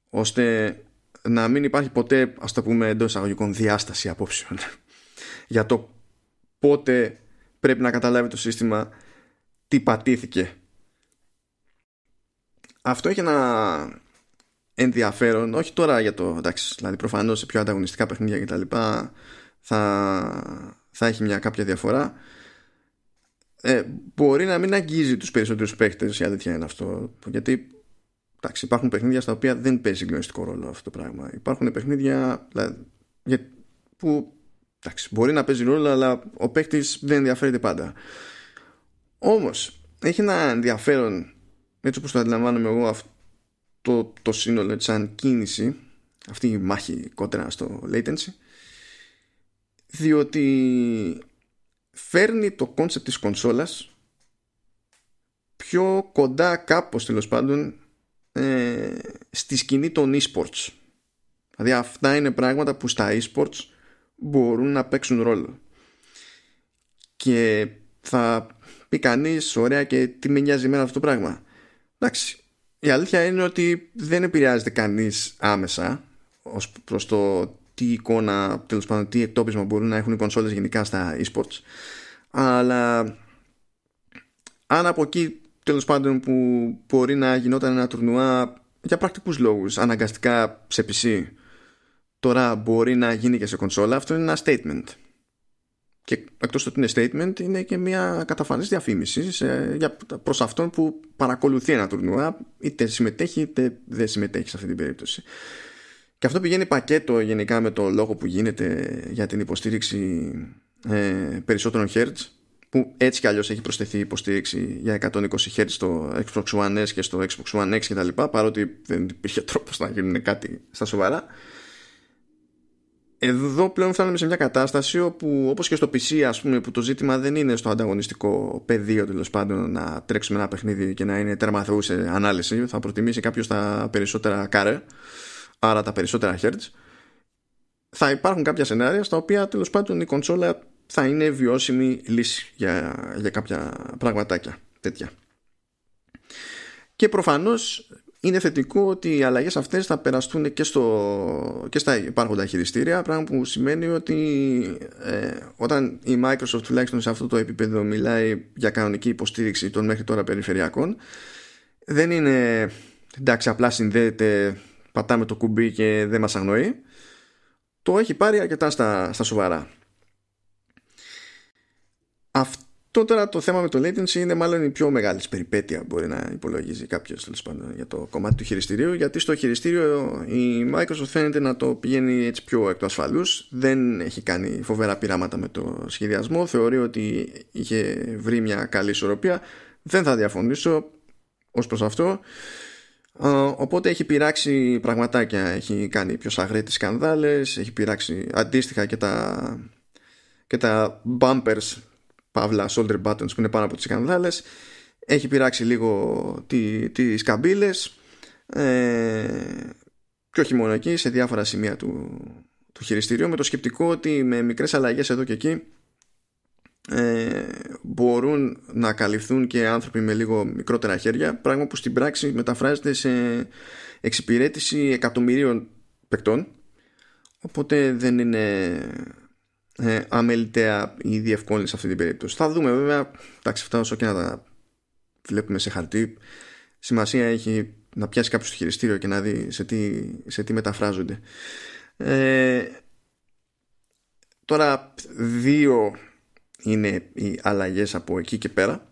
ώστε να μην υπάρχει ποτέ ας το πούμε εντός αγωγικών διάσταση απόψεων για το πότε πρέπει να καταλάβει το σύστημα τι πατήθηκε. Αυτό έχει ένα ενδιαφέρον, όχι τώρα για το εντάξει, δηλαδή προφανώς σε πιο ανταγωνιστικά παιχνίδια και τα λοιπά θα, θα έχει μια κάποια διαφορά. Ε, μπορεί να μην αγγίζει τους περισσότερους παίχτες η αλήθεια είναι αυτό γιατί εντάξει, υπάρχουν παιχνίδια στα οποία δεν παίζει συγκλονιστικό ρόλο αυτό το πράγμα. Υπάρχουν παιχνίδια δηλαδή, που εντάξει, μπορεί να παίζει ρόλο αλλά ο παίχτης δεν ενδιαφέρεται πάντα. Όμως έχει ένα ενδιαφέρον έτσι όπως το αντιλαμβάνομαι εγώ αυτό το σύνολο σαν κίνηση αυτή η μάχη κόντρα στο latency διότι φέρνει το concept της κονσόλας πιο κοντά κάπως τέλος πάντων ε, στη σκηνή των esports. Δηλαδή αυτά είναι πράγματα που στα esports μπορούν να παίξουν ρόλο. Και θα πει κανείς, ωραία και τι με νοιάζει εμένα αυτό το πράγμα. Εντάξει η αλήθεια είναι ότι δεν επηρεάζεται κανείς άμεσα ως προς το τι εικόνα, τέλος πάντων τι εκτόπισμα μπορούν να έχουν οι κονσόλες γενικά στα eSports. Αλλά αν από εκεί τέλος πάντων που μπορεί να γινόταν ένα τουρνουά για πρακτικούς λόγους αναγκαστικά σε PC τώρα μπορεί να γίνει και σε κονσόλα αυτό είναι ένα statement και εκτός ότι είναι statement είναι και μια καταφανής διαφήμιση σε, για, προς αυτόν που παρακολουθεί ένα τουρνουά είτε συμμετέχει είτε δεν συμμετέχει σε αυτή την περίπτωση. Και αυτό πηγαίνει πακέτο γενικά με το λόγο που γίνεται για την υποστήριξη ε, περισσότερων Hz που έτσι κι αλλιώς έχει προσθεθεί υποστήριξη για 120 Hz στο Xbox One S και στο Xbox One X και τα λοιπά παρότι δεν υπήρχε τρόπος να γίνουν κάτι στα σοβαρά εδώ πλέον φτάνουμε σε μια κατάσταση όπου όπως και στο PC ας πούμε που το ζήτημα δεν είναι στο ανταγωνιστικό πεδίο τέλος πάντων να τρέξουμε ένα παιχνίδι και να είναι τέρμα θεού σε ανάλυση. Θα προτιμήσει κάποιος τα περισσότερα κάρε άρα τα περισσότερα hertz. Θα υπάρχουν κάποια σενάρια στα οποία τέλος πάντων η κονσόλα θα είναι βιώσιμη λύση για, για κάποια πραγματάκια τέτοια. Και προφανώς είναι θετικό ότι οι αλλαγές αυτές θα περαστούν και, στο, και στα υπάρχοντα χειριστήρια πράγμα που σημαίνει ότι ε, όταν η Microsoft τουλάχιστον σε αυτό το επίπεδο μιλάει για κανονική υποστήριξη των μέχρι τώρα περιφερειακών δεν είναι εντάξει απλά συνδέεται πατάμε το κουμπί και δεν μας αγνοεί. Το έχει πάρει αρκετά στα, στα σοβαρά. Αυτό το τώρα το θέμα με το latency είναι μάλλον η πιο μεγάλη περιπέτεια που μπορεί να υπολογίζει κάποιος για το κομμάτι του χειριστηρίου γιατί στο χειριστήριο η Microsoft φαίνεται να το πηγαίνει έτσι πιο εκ του ασφαλούς δεν έχει κάνει φοβερά πειράματα με το σχεδιασμό θεωρεί ότι είχε βρει μια καλή ισορροπία δεν θα διαφωνήσω ως προς αυτό. Οπότε έχει πειράξει πραγματάκια έχει κάνει πιο σαγρέτες σκανδάλες έχει πειράξει αντίστοιχα και τα και τα bumpers παύλα shoulder buttons που είναι πάνω από τις σκανδάλες. Έχει πειράξει λίγο τι, τις καμπύλες. Ε, και όχι μόνο εκεί σε διάφορα σημεία του, του χειριστηρίου. Με το σκεπτικό ότι με μικρές αλλαγές εδώ και εκεί ε, μπορούν να καλυφθούν και άνθρωποι με λίγο μικρότερα χέρια. Πράγμα που στην πράξη μεταφράζεται σε εξυπηρέτηση εκατομμυρίων παικτών. Οπότε δεν είναι ε, αμεληταία η διευκόλυνση σε αυτή την περίπτωση. Θα δούμε βέβαια, εντάξει, αυτά όσο και να τα βλέπουμε σε χαρτί, σημασία έχει να πιάσει κάποιος το χειριστήριο και να δει σε τι, σε τι μεταφράζονται. Ε, τώρα, δύο είναι οι αλλαγές από εκεί και πέρα.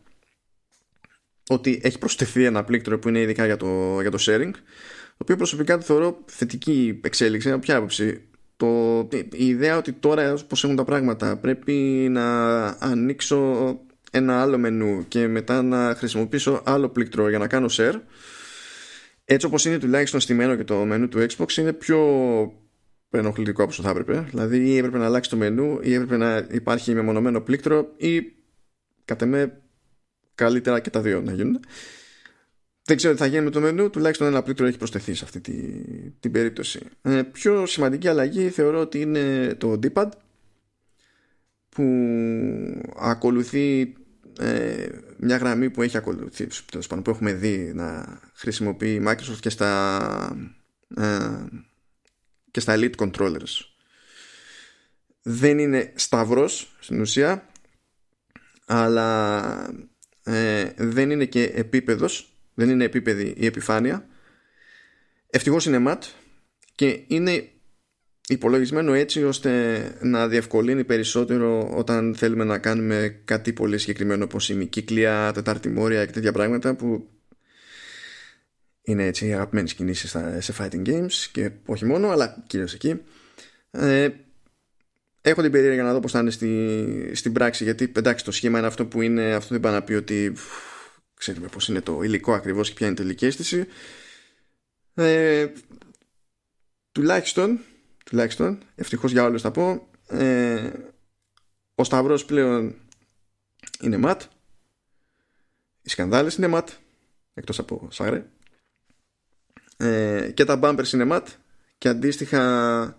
Ότι έχει προσθεθεί ένα πλήκτρο που είναι ειδικά για το, για το sharing, το οποίο προσωπικά το θεωρώ θετική εξέλιξη. Από ποια άποψη, το, η ιδέα ότι τώρα πως έχουν τα πράγματα πρέπει να ανοίξω ένα άλλο μενού και μετά να χρησιμοποιήσω άλλο πλήκτρο για να κάνω share. Έτσι όπως είναι τουλάχιστον στημένο και το μενού του Xbox είναι πιο ενοχλητικό από όσο θα έπρεπε. Δηλαδή ή έπρεπε να αλλάξει το μενού ή έπρεπε να υπάρχει μεμονωμένο πλήκτρο ή κατά με καλύτερα και τα δύο να γίνουν δεν ξέρω τι θα γίνει με το μενού, τουλάχιστον ένα πλήκτρο έχει προσθεθεί σε αυτή τη, την περίπτωση. Ε, πιο σημαντική αλλαγή θεωρώ ότι είναι το D-pad που ακολουθεί ε, μια γραμμή που έχει ακολουθήσει, που έχουμε δει να χρησιμοποιεί η Microsoft και στα, ε, και στα Elite Controllers. Δεν είναι σταυρός στην ουσία, αλλά ε, δεν είναι και επίπεδος δεν είναι επίπεδη η επιφάνεια. Ευτυχώς είναι ματ και είναι υπολογισμένο έτσι ώστε να διευκολύνει περισσότερο όταν θέλουμε να κάνουμε κάτι πολύ συγκεκριμένο όπως η κύκλια, τετάρτη μόρια και τέτοια πράγματα που είναι έτσι αγαπημένες κινήσεις σε fighting games και όχι μόνο αλλά κυρίως εκεί. Ε, έχω την περίεργα να δω πως θα είναι στη, στην πράξη γιατί εντάξει το σχήμα είναι αυτό που είναι αυτό δεν πάει να πει ότι ξέρουμε πως είναι το υλικό ακριβώς και ποια είναι η τελική αίσθηση. Ε, τουλάχιστον τουλάχιστον ευτυχώς για όλους θα πω ε, ο Σταυρός πλέον είναι ματ. Οι σκανδάλες είναι ματ εκτός από σάγρε ε, και τα bumpers είναι ματ και αντίστοιχα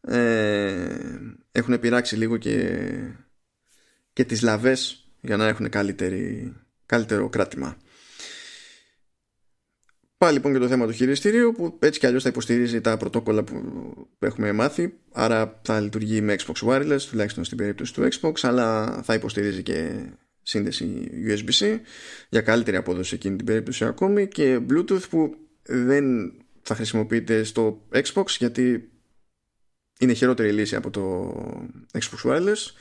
ε, έχουν πειράξει λίγο και, και τις λαβές για να έχουν καλύτερη, καλύτερο κράτημα. Πάλι λοιπόν και το θέμα του χειριστηρίου που έτσι κι αλλιώς θα υποστηρίζει τα πρωτόκολλα που έχουμε μάθει άρα θα λειτουργεί με Xbox Wireless τουλάχιστον στην περίπτωση του Xbox αλλά θα υποστηρίζει και σύνδεση USB-C για καλύτερη απόδοση εκείνη την περίπτωση ακόμη και Bluetooth που δεν θα χρησιμοποιείται στο Xbox γιατί είναι χειρότερη λύση από το Xbox Wireless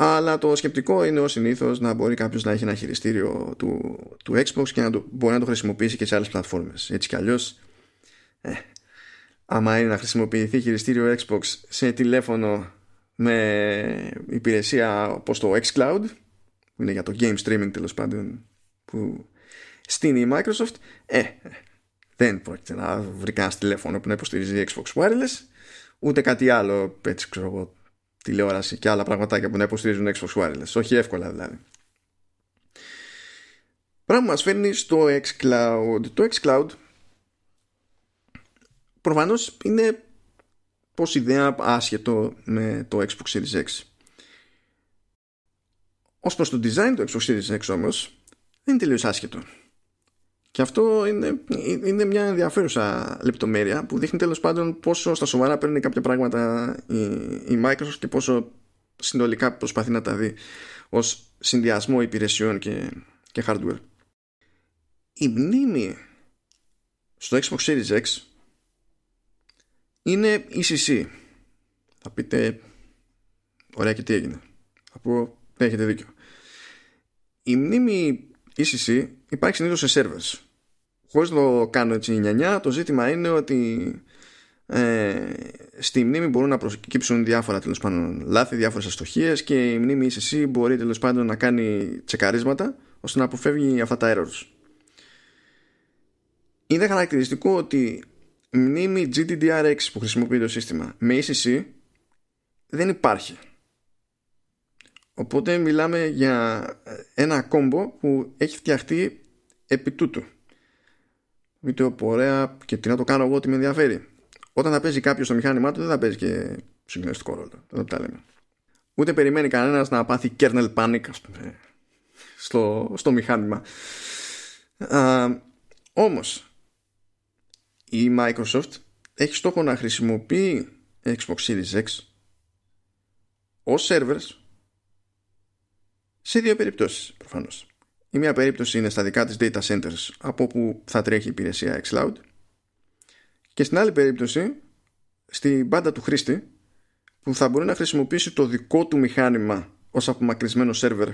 αλλά το σκεπτικό είναι ως συνήθως να μπορεί κάποιος να έχει ένα χειριστήριο του, του Xbox και να το, μπορεί να το χρησιμοποιήσει και σε άλλες πλατφόρμες. Έτσι κι αλλιώς ε, άμα είναι να χρησιμοποιηθεί χειριστήριο Xbox σε τηλέφωνο με υπηρεσία όπως το xCloud που είναι για το game streaming τέλος πάντων που στείνει η Microsoft ε, δεν πρόκειται να βρει κανένας τηλέφωνο που να υποστηρίζει Xbox Wireless ούτε κάτι άλλο έτσι ξέρω εγώ τηλεόραση και άλλα πραγματάκια που να υποστηρίζουν Xbox Wireless. Όχι εύκολα δηλαδή. Πράγμα μας φέρνει στο xCloud. Το xCloud προφανώς είναι πως ιδέα άσχετο με το Xbox Series X. Ως προς το design του Xbox Series X όμως δεν είναι τελείως άσχετο και αυτό είναι, είναι μια ενδιαφέρουσα λεπτομέρεια που δείχνει τέλος πάντων πόσο στα σοβαρά παίρνει κάποια πράγματα η, η Microsoft και πόσο συνολικά προσπαθεί να τα δει ως συνδυασμό υπηρεσιών και, και hardware. Η μνήμη στο Xbox Series X είναι ECC. Θα πείτε ωραία και τι έγινε. Θα πω ναι, έχετε δίκιο. Η μνήμη ECC υπάρχει συνήθως σε servers. Χωρίς το κάνω έτσι νιανιά το ζήτημα είναι ότι ε, στη μνήμη μπορούν να προκύψουν διάφορα τέλος πάντων λάθη, διάφορες αστοχίες και η μνήμη ECC μπορεί τέλος πάντων να κάνει τσεκαρίσματα ώστε να αποφεύγει αυτά τα errors. Είναι χαρακτηριστικό ότι η μνήμη GDDR6 που χρησιμοποιεί το σύστημα με ECC δεν υπάρχει οπότε μιλάμε για ένα κόμπο που έχει φτιαχτεί επί τούτου Βίντεο που ωραία και τι να το κάνω εγώ ότι με ενδιαφέρει. Όταν θα παίζει κάποιος στο μηχάνημά του δεν θα παίζει και συγκλονιστικό ρόλο. Δεν τα λέμε. Ούτε περιμένει κανένας να πάθει kernel panic ας πούμε, στο, στο μηχάνημα. Α, όμως η Microsoft έχει στόχο να χρησιμοποιεί Xbox Series X ως servers σε δύο περιπτώσεις προφανώς. Η μία περίπτωση είναι στα δικά της data centers από όπου θα τρέχει η υπηρεσία xCloud και στην άλλη περίπτωση στην πάντα του χρήστη που θα μπορεί να χρησιμοποιήσει το δικό του μηχάνημα ως απομακρυσμένο σερβερ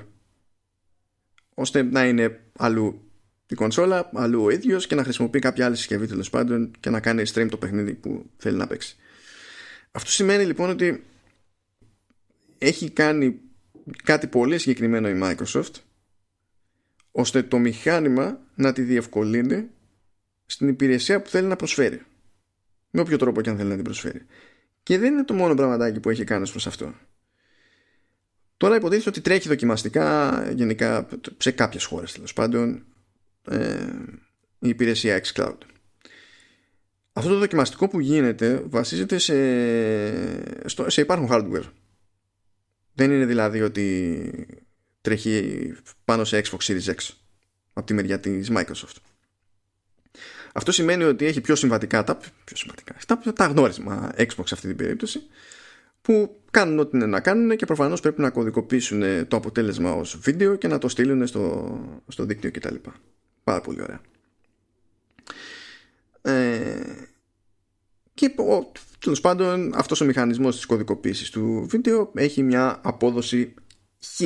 ώστε να είναι αλλού η κονσόλα, αλλού ο ίδιος και να χρησιμοποιεί κάποια άλλη συσκευή τέλος πάντων και να κάνει stream το παιχνίδι που θέλει να παίξει. Αυτό σημαίνει λοιπόν ότι έχει κάνει κάτι πολύ συγκεκριμένο η Microsoft ώστε το μηχάνημα να τη διευκολύνει στην υπηρεσία που θέλει να προσφέρει. Με όποιο τρόπο και αν θέλει να την προσφέρει. Και δεν είναι το μόνο πραγματάκι που έχει κάνει προς αυτό. Τώρα υποτίθεται ότι τρέχει δοκιμαστικά γενικά σε κάποιες χώρες τέλος πάντων ε, η υπηρεσία xCloud. Αυτό το δοκιμαστικό που γίνεται βασίζεται σε, στο, σε υπάρχον hardware. Δεν είναι δηλαδή ότι τρέχει πάνω σε Xbox Series X από τη μεριά της Microsoft. Αυτό σημαίνει ότι έχει πιο συμβατικά τα, πιο συμβατικά, τα, τα γνώρισμα Xbox σε αυτή την περίπτωση που κάνουν ό,τι είναι να κάνουν και προφανώς πρέπει να κωδικοποιήσουν το αποτέλεσμα ως βίντεο και να το στείλουν στο, στο δίκτυο κτλ. Πάρα πολύ ωραία. Ε, και τέλος πάντων αυτός ο μηχανισμός της κωδικοποίησης του βίντεο έχει μια απόδοση χ.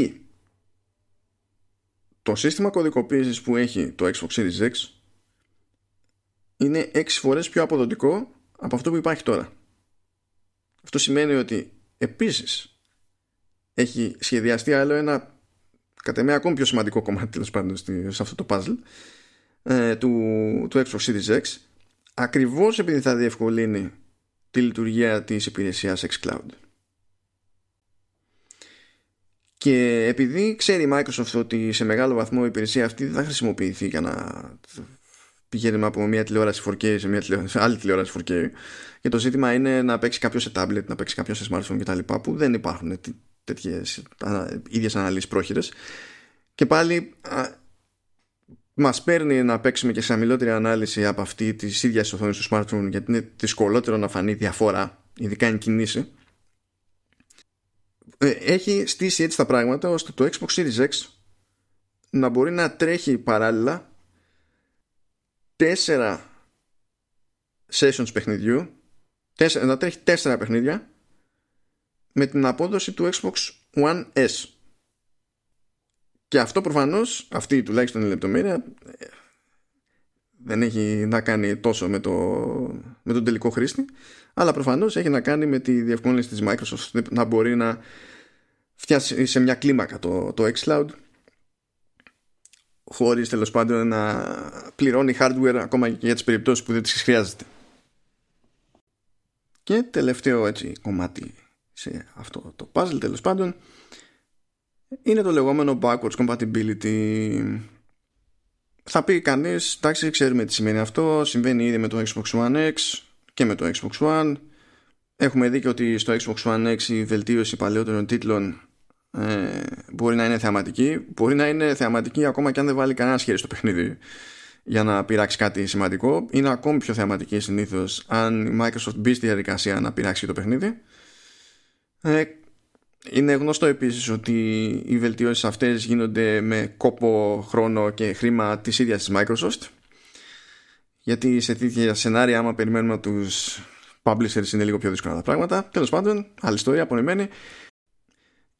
Το σύστημα κωδικοποίησης που έχει το Xbox Series X είναι 6 φορές πιο αποδοτικό από αυτό που υπάρχει τώρα. Αυτό σημαίνει ότι επίσης έχει σχεδιαστεί άλλο ένα κατά μια ακόμη πιο σημαντικό κομμάτι τέλος πάντων σε αυτό το puzzle ε, του, του Xbox Series X ακριβώς επειδή θα διευκολύνει τη λειτουργία της υπηρεσίας xCloud. Και επειδή ξέρει η Microsoft ότι σε μεγάλο βαθμό η υπηρεσία αυτή δεν θα χρησιμοποιηθεί για να πηγαίνουμε από μια τηλεόραση 4K σε μια τηλεόραση, άλλη τηλεόραση 4K και το ζήτημα είναι να παίξει κάποιος σε tablet, να παίξει κάποιος σε smartphone κτλ. που δεν υπάρχουν τέτοιες ίδιες αναλύσεις πρόχειρες και πάλι Μας παίρνει να παίξουμε και σε αμυλότερη ανάλυση από αυτή της ίδιας οθόνης του smartphone γιατί είναι δυσκολότερο να φανεί διαφορά, ειδικά εν κινήσει. Ε, έχει στήσει έτσι τα πράγματα ώστε το Xbox Series X να μπορεί να τρέχει παράλληλα τέσσερα sessions παιχνιδιού να τρέχει τέσσερα παιχνίδια με την απόδοση του Xbox One S και αυτό προφανώς, αυτή τουλάχιστον η λεπτομέρεια δεν έχει να κάνει τόσο με, το, με τον τελικό χρήστη αλλά προφανώς έχει να κάνει με τη διευκόλυνση της Microsoft να μπορεί να φτιάσει σε μια κλίμακα το, το xCloud χωρίς τέλος πάντων να πληρώνει hardware ακόμα και για τις περιπτώσεις που δεν τις χρειάζεται. Και τελευταίο έτσι κομμάτι σε αυτό το puzzle τέλος πάντων είναι το λεγόμενο backwards compatibility. Θα πει κανείς, εντάξει ξέρουμε τι σημαίνει αυτό, συμβαίνει ήδη με το Xbox One X και με το Xbox One. Έχουμε δει και ότι στο Xbox One X η βελτίωση παλαιότερων τίτλων ε, μπορεί να είναι θεαματική. Μπορεί να είναι θεαματική ακόμα και αν δεν βάλει κανένα χέρι στο παιχνίδι για να πειράξει κάτι σημαντικό. Είναι ακόμη πιο θεαματική συνήθως αν η Microsoft μπει στη διαδικασία να πειράξει το παιχνίδι. Ε, είναι γνωστό επίσης ότι οι βελτιώσεις αυτές γίνονται με κόπο, χρόνο και χρήμα της ίδιας της Microsoft. Γιατί σε τέτοια σενάρια άμα περιμένουμε από τους publishers είναι λίγο πιο δύσκολα τα πράγματα. Τέλος πάντων, άλλη ιστορία, απονεμένη.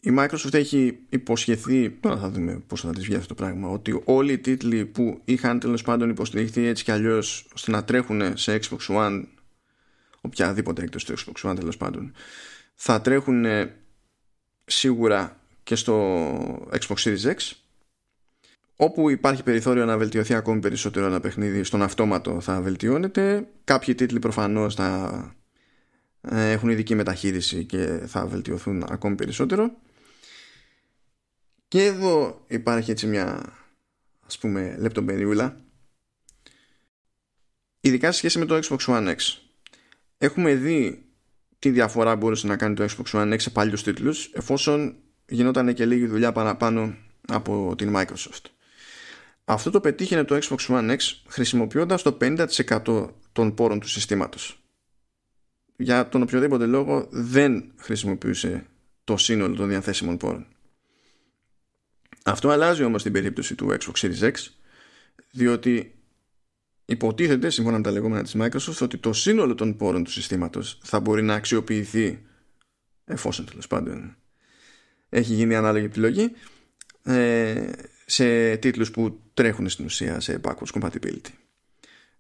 Η Microsoft έχει υποσχεθεί τώρα θα δούμε πώς θα της βγει αυτό το πράγμα ότι όλοι οι τίτλοι που είχαν τέλος πάντων υποστηριχθεί έτσι κι αλλιώς ώστε να τρέχουν σε Xbox One οποιαδήποτε έκτος του Xbox One τέλος πάντων θα τρέχουν σίγουρα και στο Xbox Series X όπου υπάρχει περιθώριο να βελτιωθεί ακόμη περισσότερο ένα παιχνίδι στον αυτόματο θα βελτιώνεται. Κάποιοι τίτλοι προφανώς θα ε, έχουν ειδική μεταχείριση και θα βελτιωθούν ακόμη περισσότερο. Και εδώ υπάρχει έτσι μια ας πούμε λεπτομεριούλα ειδικά σε σχέση με το Xbox One X έχουμε δει τι διαφορά μπορούσε να κάνει το Xbox One X σε παλιούς τίτλους εφόσον γινόταν και λίγη δουλειά παραπάνω από την Microsoft. Αυτό το πετύχαινε το Xbox One X χρησιμοποιώντας το 50% των πόρων του συστήματος. Για τον οποιοδήποτε λόγο δεν χρησιμοποιούσε το σύνολο των διαθέσιμων πόρων. Αυτό αλλάζει όμως την περίπτωση του Xbox Series X διότι υποτίθεται σύμφωνα με τα λεγόμενα της Microsoft ότι το σύνολο των πόρων του συστήματος θα μπορεί να αξιοποιηθεί εφόσον τέλος πάντων έχει γίνει ανάλογη επιλογή ε, σε τίτλους που τρέχουν στην ουσία σε backwards compatibility.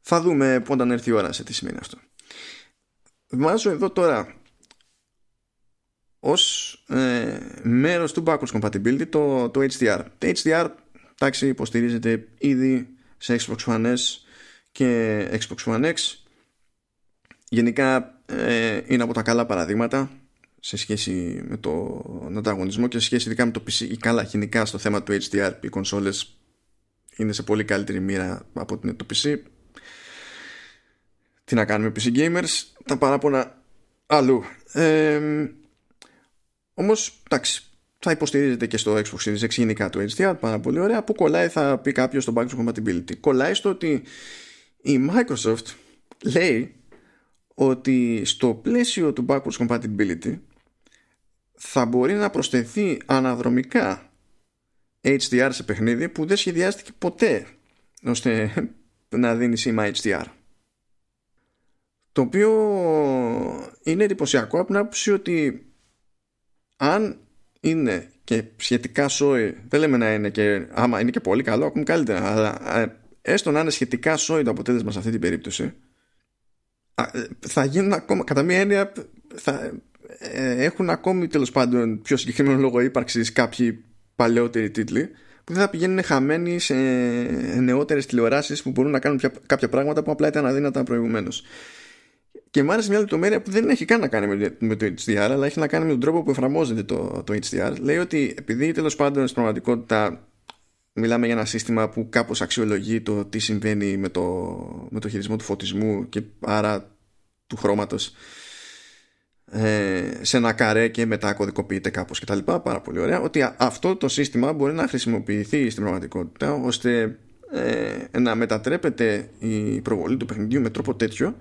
Θα δούμε όταν έρθει η ώρα σε τι σημαίνει αυτό. Βάζω εδώ τώρα ως ε, μέρος του backwards compatibility το, το HDR. Το HDR εντάξει, υποστηρίζεται ήδη σε Xbox One S και Xbox One X. Γενικά ε, είναι από τα καλά παραδείγματα σε σχέση με τον ανταγωνισμό και σε σχέση ειδικά με το PC ή καλά γενικά στο θέμα του HDR οι κονσόλες είναι σε πολύ καλύτερη μοίρα από το PC τι να κάνουμε PC gamers τα παράπονα αλλού. Ε, όμως εντάξει θα υποστηρίζεται και στο Xbox Series X γενικά το HDR πάρα πολύ ωραία που κολλάει θα πει κάποιος στο backwards compatibility. Κολλάει στο ότι η Microsoft λέει ότι στο πλαίσιο του backwards compatibility θα μπορεί να προσθεθεί αναδρομικά HDR σε παιχνίδι που δεν σχεδιάστηκε ποτέ ώστε να δίνει σήμα HDR. το οποίο είναι εντυπωσιακό από την άποψη ότι αν είναι και σχετικά σόι, δεν λέμε να είναι και άμα είναι και πολύ καλό, ακόμη καλύτερα, αλλά ε, έστω να είναι σχετικά σόι το αποτέλεσμα σε αυτή την περίπτωση, ε, θα γίνουν ακόμα, κατά μία έννοια, θα ε, έχουν ακόμη τέλος πάντων πιο συγκεκριμένο λόγο ύπαρξης κάποιοι παλαιότεροι τίτλοι που δεν θα πηγαίνουν χαμένοι σε νεότερες τηλεοράσεις που μπορούν να κάνουν κάποια πράγματα που απλά ήταν αδύνατα προηγουμένως. Και μου άρεσε μια λεπτομέρεια που δεν έχει καν να κάνει με το HDR, αλλά έχει να κάνει με τον τρόπο που εφαρμόζεται το, το HDR. Λέει ότι επειδή τέλος πάντων στην πραγματικότητα μιλάμε για ένα σύστημα που κάπως αξιολογεί το τι συμβαίνει με το, με το χειρισμό του φωτισμού και άρα του χρώματος ε, σε ένα καρέ και μετά κωδικοποιείται κάπως κτλ. Πάρα πολύ ωραία. Ότι αυτό το σύστημα μπορεί να χρησιμοποιηθεί στην πραγματικότητα ώστε ε, να μετατρέπεται η προβολή του παιχνιδιού με τρόπο τέτοιο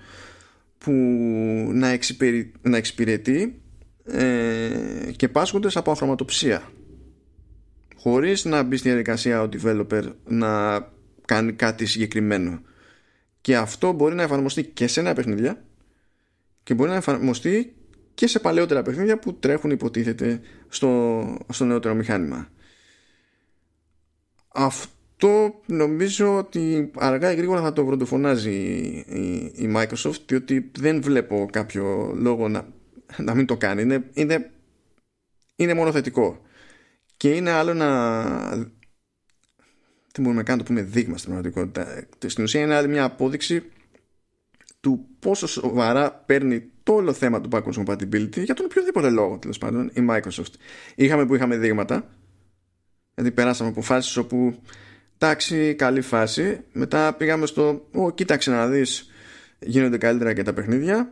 που να, εξυπηρε... να εξυπηρετεί ε, και πάσχοντες από αφροματοψία χωρίς να μπει στη διαδικασία ο developer να κάνει κάτι συγκεκριμένο και αυτό μπορεί να εφαρμοστεί και σε ένα παιχνίδια και μπορεί να εφαρμοστεί και σε παλαιότερα παιχνίδια που τρέχουν υποτίθεται στο, στο νεότερο μηχάνημα. Αυτό νομίζω ότι αργά ή γρήγορα θα το βροντοφωνάζει η, η, Microsoft διότι δεν βλέπω κάποιο λόγο να, να μην το κάνει. Είναι, είναι, είναι μόνο θετικό. Και είναι άλλο να... Δεν μπορούμε καν να το πούμε δείγμα στην πραγματικότητα. Στην ουσία είναι άλλη μια απόδειξη του πόσο σοβαρά παίρνει το όλο θέμα του backwards compatibility για τον οποιοδήποτε λόγο τέλος πάντων η Microsoft. Είχαμε που είχαμε δείγματα, δηλαδή περάσαμε από φάσει όπου εντάξει, καλή φάση, μετά πήγαμε στο Ω, κοίταξε να δεις, γίνονται καλύτερα και τα παιχνίδια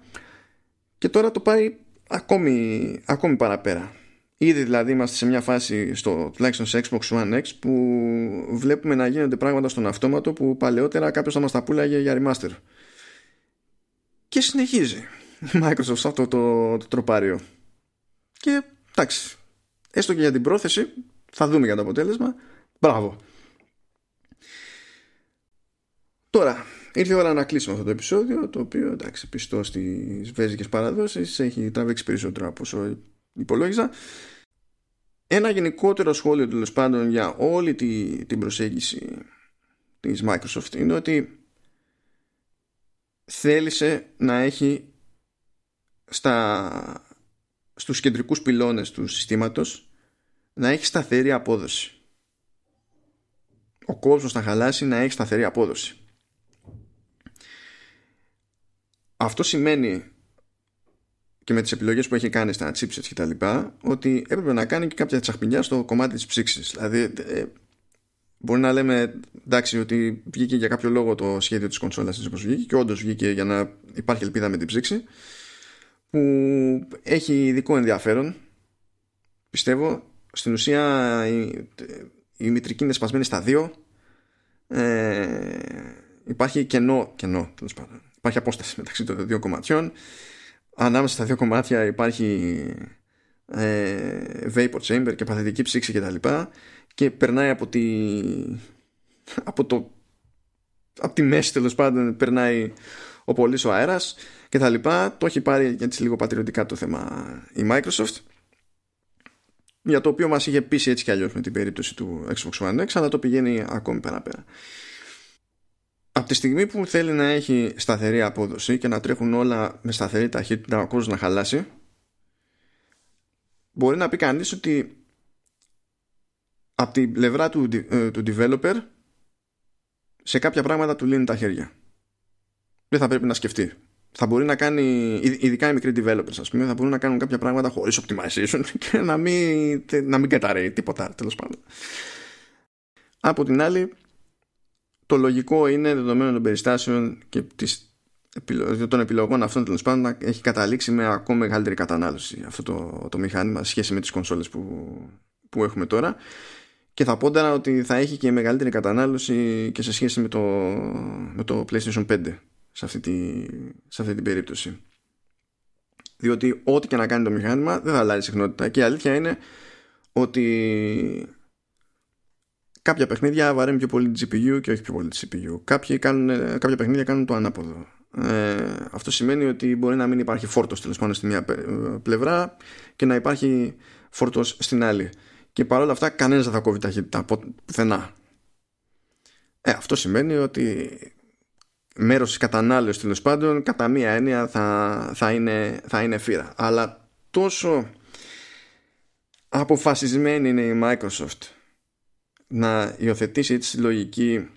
και τώρα το πάει ακόμη, ακόμη παραπέρα. Ήδη δηλαδή είμαστε σε μια φάση στο τουλάχιστον σε Xbox One X που βλέπουμε να γίνονται πράγματα στον αυτόματο που παλαιότερα κάποιος θα μας τα πουλάγε για remaster. Και συνεχίζει η Microsoft αυτό το, το τροπάριο. Και εντάξει, έστω και για την πρόθεση, θα δούμε για το αποτέλεσμα. Μπράβο. Τώρα, ήρθε η ώρα να κλείσουμε αυτό το επεισόδιο, το οποίο εντάξει, πιστός στις βέζικες παραδόσεις, έχει τραβήξει περισσότερο από όσο υπολόγιζα. Ένα γενικότερο σχόλιο τέλος πάντων για όλη τη, την προσέγγιση της Microsoft είναι ότι θέλησε να έχει στα, στους κεντρικούς πυλώνες του συστήματος να έχει σταθερή απόδοση. Ο κόσμος να χαλάσει να έχει σταθερή απόδοση. Αυτό σημαίνει και με τις επιλογές που έχει κάνει στα chipsets και τα λοιπά ότι έπρεπε να κάνει και κάποια τσαχπινιά στο κομμάτι της ψήξης. Δηλαδή ε, μπορεί να λέμε εντάξει ότι βγήκε για κάποιο λόγο το σχέδιο της κονσόλας όπως βγήκε και όντως βγήκε για να υπάρχει ελπίδα με την ψήξη που έχει ειδικό ενδιαφέρον πιστεύω στην ουσία η, η μητρική είναι σπασμένη στα δύο ε, υπάρχει κενό, κενό τέλος πάντων. υπάρχει απόσταση μεταξύ των δύο κομματιών ανάμεσα στα δύο κομμάτια υπάρχει ε, vapor chamber και παθητική ψήξη και τα λοιπά και περνάει από τη από το από τη μέση τέλος πάντων περνάει ο πολύς ο αέρας και τα λοιπά. Το έχει πάρει έτσι λίγο πατριωτικά το θέμα η Microsoft για το οποίο μας είχε πείσει έτσι κι αλλιώς με την περίπτωση του Xbox One X αλλά το πηγαίνει ακόμη παραπέρα από τη στιγμή που θέλει να έχει σταθερή απόδοση και να τρέχουν όλα με σταθερή ταχύτητα ο κόσμος να χαλάσει μπορεί να πει κανείς ότι από την πλευρά του, ε, του developer σε κάποια πράγματα του λύνει τα χέρια. Δεν θα πρέπει να σκεφτεί. Θα μπορεί να κάνει, ειδικά οι μικροί developers, ας πούμε, θα μπορούν να κάνουν κάποια πράγματα χωρίς optimization και να μην, να μην καταραίει τίποτα τέλος πάντων. Από την άλλη, το λογικό είναι δεδομένων των περιστάσεων και της, των επιλογών αυτών τέλος πάντων να έχει καταλήξει με ακόμα μεγαλύτερη κατανάλωση αυτό το, το μηχάνημα σε σχέση με τις κονσόλες που, που έχουμε τώρα και θα πόνταρα ότι θα έχει και μεγαλύτερη κατανάλωση και σε σχέση με το, με το PlayStation 5 σε αυτή, τη, σε αυτή την περίπτωση. Διότι ό,τι και να κάνει το μηχάνημα δεν θα αλλάζει συχνότητα και η αλήθεια είναι ότι κάποια παιχνίδια βαραίνουν πιο πολύ τη GPU και όχι πιο πολύ τη CPU. Κάποιοι κάνουν, κάποια παιχνίδια κάνουν το ανάποδο. ε, αυτό σημαίνει ότι μπορεί να μην υπάρχει φόρτος τέλος πάντων στη μία πλευρά και να υπάρχει φόρτος στην άλλη και παρόλα αυτά κανένας δεν θα κόβει ταχύτητα πουθενά ε, αυτό σημαίνει ότι μέρος της κατανάλωσης τέλος πάντων κατά μία έννοια θα, θα, είναι, θα είναι φύρα αλλά τόσο αποφασισμένη είναι η Microsoft να υιοθετήσει έτσι τη λογική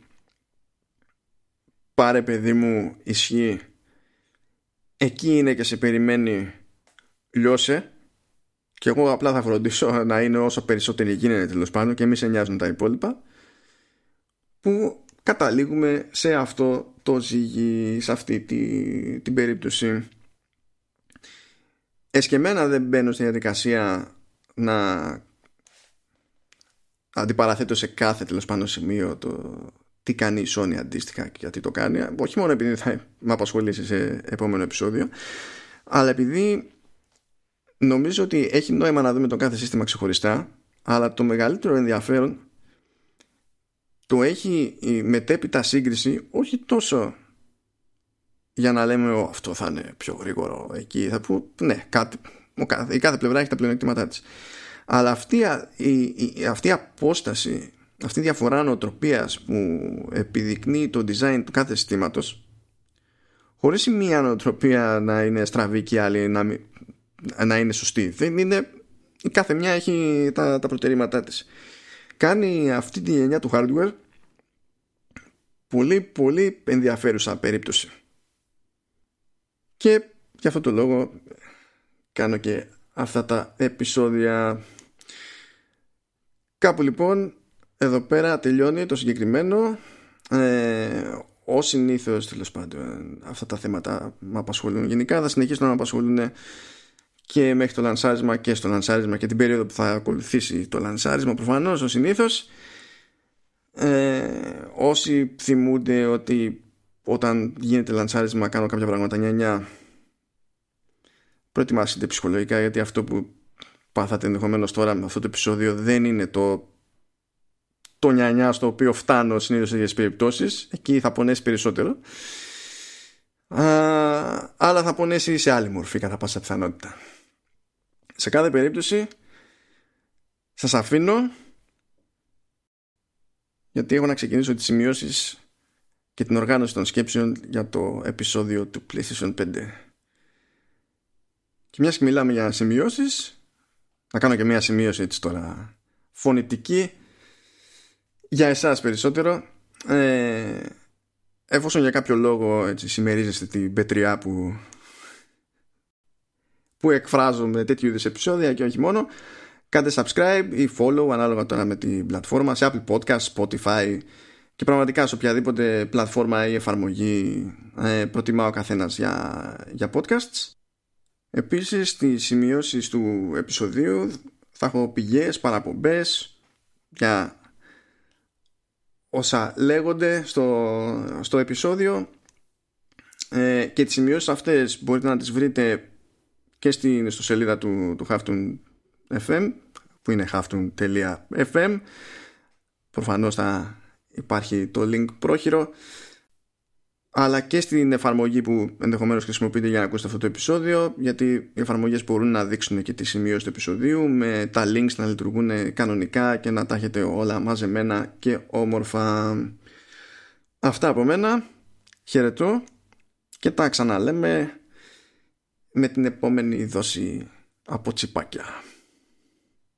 πάρε παιδί μου ισχύει. Εκεί είναι και σε περιμένει λιώσε. Και εγώ απλά θα φροντίσω να είναι όσο περισσότεροι γίνεται τέλος πάντων και μη σε νοιάζουν τα υπόλοιπα που καταλήγουμε σε αυτό το ζύγι σε αυτή τη, την περίπτωση. Εσκεμένα δεν μπαίνω στη διαδικασία να αντιπαραθέτω σε κάθε τέλος πάντων σημείο το τι κάνει η Sony αντίστοιχα και γιατί το κάνει. Όχι μόνο επειδή θα με απασχολήσει σε επόμενο επεισόδιο αλλά επειδή νομίζω ότι έχει νόημα να δούμε το κάθε σύστημα ξεχωριστά αλλά το μεγαλύτερο ενδιαφέρον το έχει η μετέπειτα σύγκριση όχι τόσο για να λέμε αυτό θα είναι πιο γρήγορο εκεί θα πω ναι κάτι, η κάθε πλευρά έχει τα πλεονεκτήματά της αλλά αυτή η, η, αυτή η απόσταση αυτή η διαφορά νοοτροπίας που επιδεικνύει το design του κάθε συστήματος χωρίς η μία νοοτροπία να είναι στραβή και η άλλη να, να είναι σωστή δεν είναι, η κάθε μια έχει τα, τα προτερήματά της. Κάνει αυτή τη γενιά του hardware πολύ πολύ ενδιαφέρουσα περίπτωση. Και για αυτό το λόγο κάνω και αυτά τα επεισόδια κάπου λοιπόν εδώ πέρα τελειώνει το συγκεκριμένο. Ε, Ω συνήθως τέλος πάντων αυτά τα θέματα με απασχολούν γενικά. Θα συνεχίσουν να με απασχολούν και μέχρι το λανσάρισμα και στο λανσάρισμα και την περίοδο που θα ακολουθήσει το λανσάρισμα προφανώς ως συνήθως. Ε, όσοι θυμούνται ότι όταν γίνεται λανσάρισμα κάνω κάποια πράγματα νιανιά προετοιμάσετε ψυχολογικά γιατί αυτό που πάθατε ενδεχομένως τώρα με αυτό το επεισόδιο δεν είναι το το νιανιά στο οποίο φτάνω συνήθως σε τέτοιες περιπτώσεις. Εκεί θα πονέσει περισσότερο. Α, αλλά θα πονέσει σε άλλη μορφή κατά πάσα πιθανότητα. Σε κάθε περίπτωση σας αφήνω γιατί έχω να ξεκινήσω τις σημειώσεις και την οργάνωση των σκέψεων για το επεισόδιο του PlayStation 5 και μιας και μιλάμε για σημειώσεις να κάνω και μια σημείωση έτσι τώρα. Φωνητική για εσάς περισσότερο. Ε, εφόσον για κάποιο λόγο έτσι, συμμερίζεστε την πετριά που που εκφράζω με τέτοιου είδους επεισόδια και όχι μόνο κάντε subscribe ή follow ανάλογα τώρα με την πλατφόρμα σε Apple Podcast, Spotify και πραγματικά σε οποιαδήποτε πλατφόρμα ή εφαρμογή ε, προτιμά ο καθένας για, για podcasts επίσης στις σημειώσεις του επεισοδίου θα έχω πηγές, παραπομπές για όσα λέγονται στο, στο επεισόδιο. Ε, και τις σημειώσεις αυτές μπορείτε να τις βρείτε και στην στο σελίδα του, του FM που είναι haftoon.fm προφανώς θα υπάρχει το link πρόχειρο αλλά και στην εφαρμογή που ενδεχομένως χρησιμοποιείτε για να ακούσετε αυτό το επεισόδιο γιατί οι εφαρμογές μπορούν να δείξουν και τη σημείωση του επεισοδίου με τα links να λειτουργούν κανονικά και να τα έχετε όλα μαζεμένα και όμορφα. Αυτά από μένα. Χαιρετώ και τα ξαναλέμε με την επόμενη δόση από τσιπάκια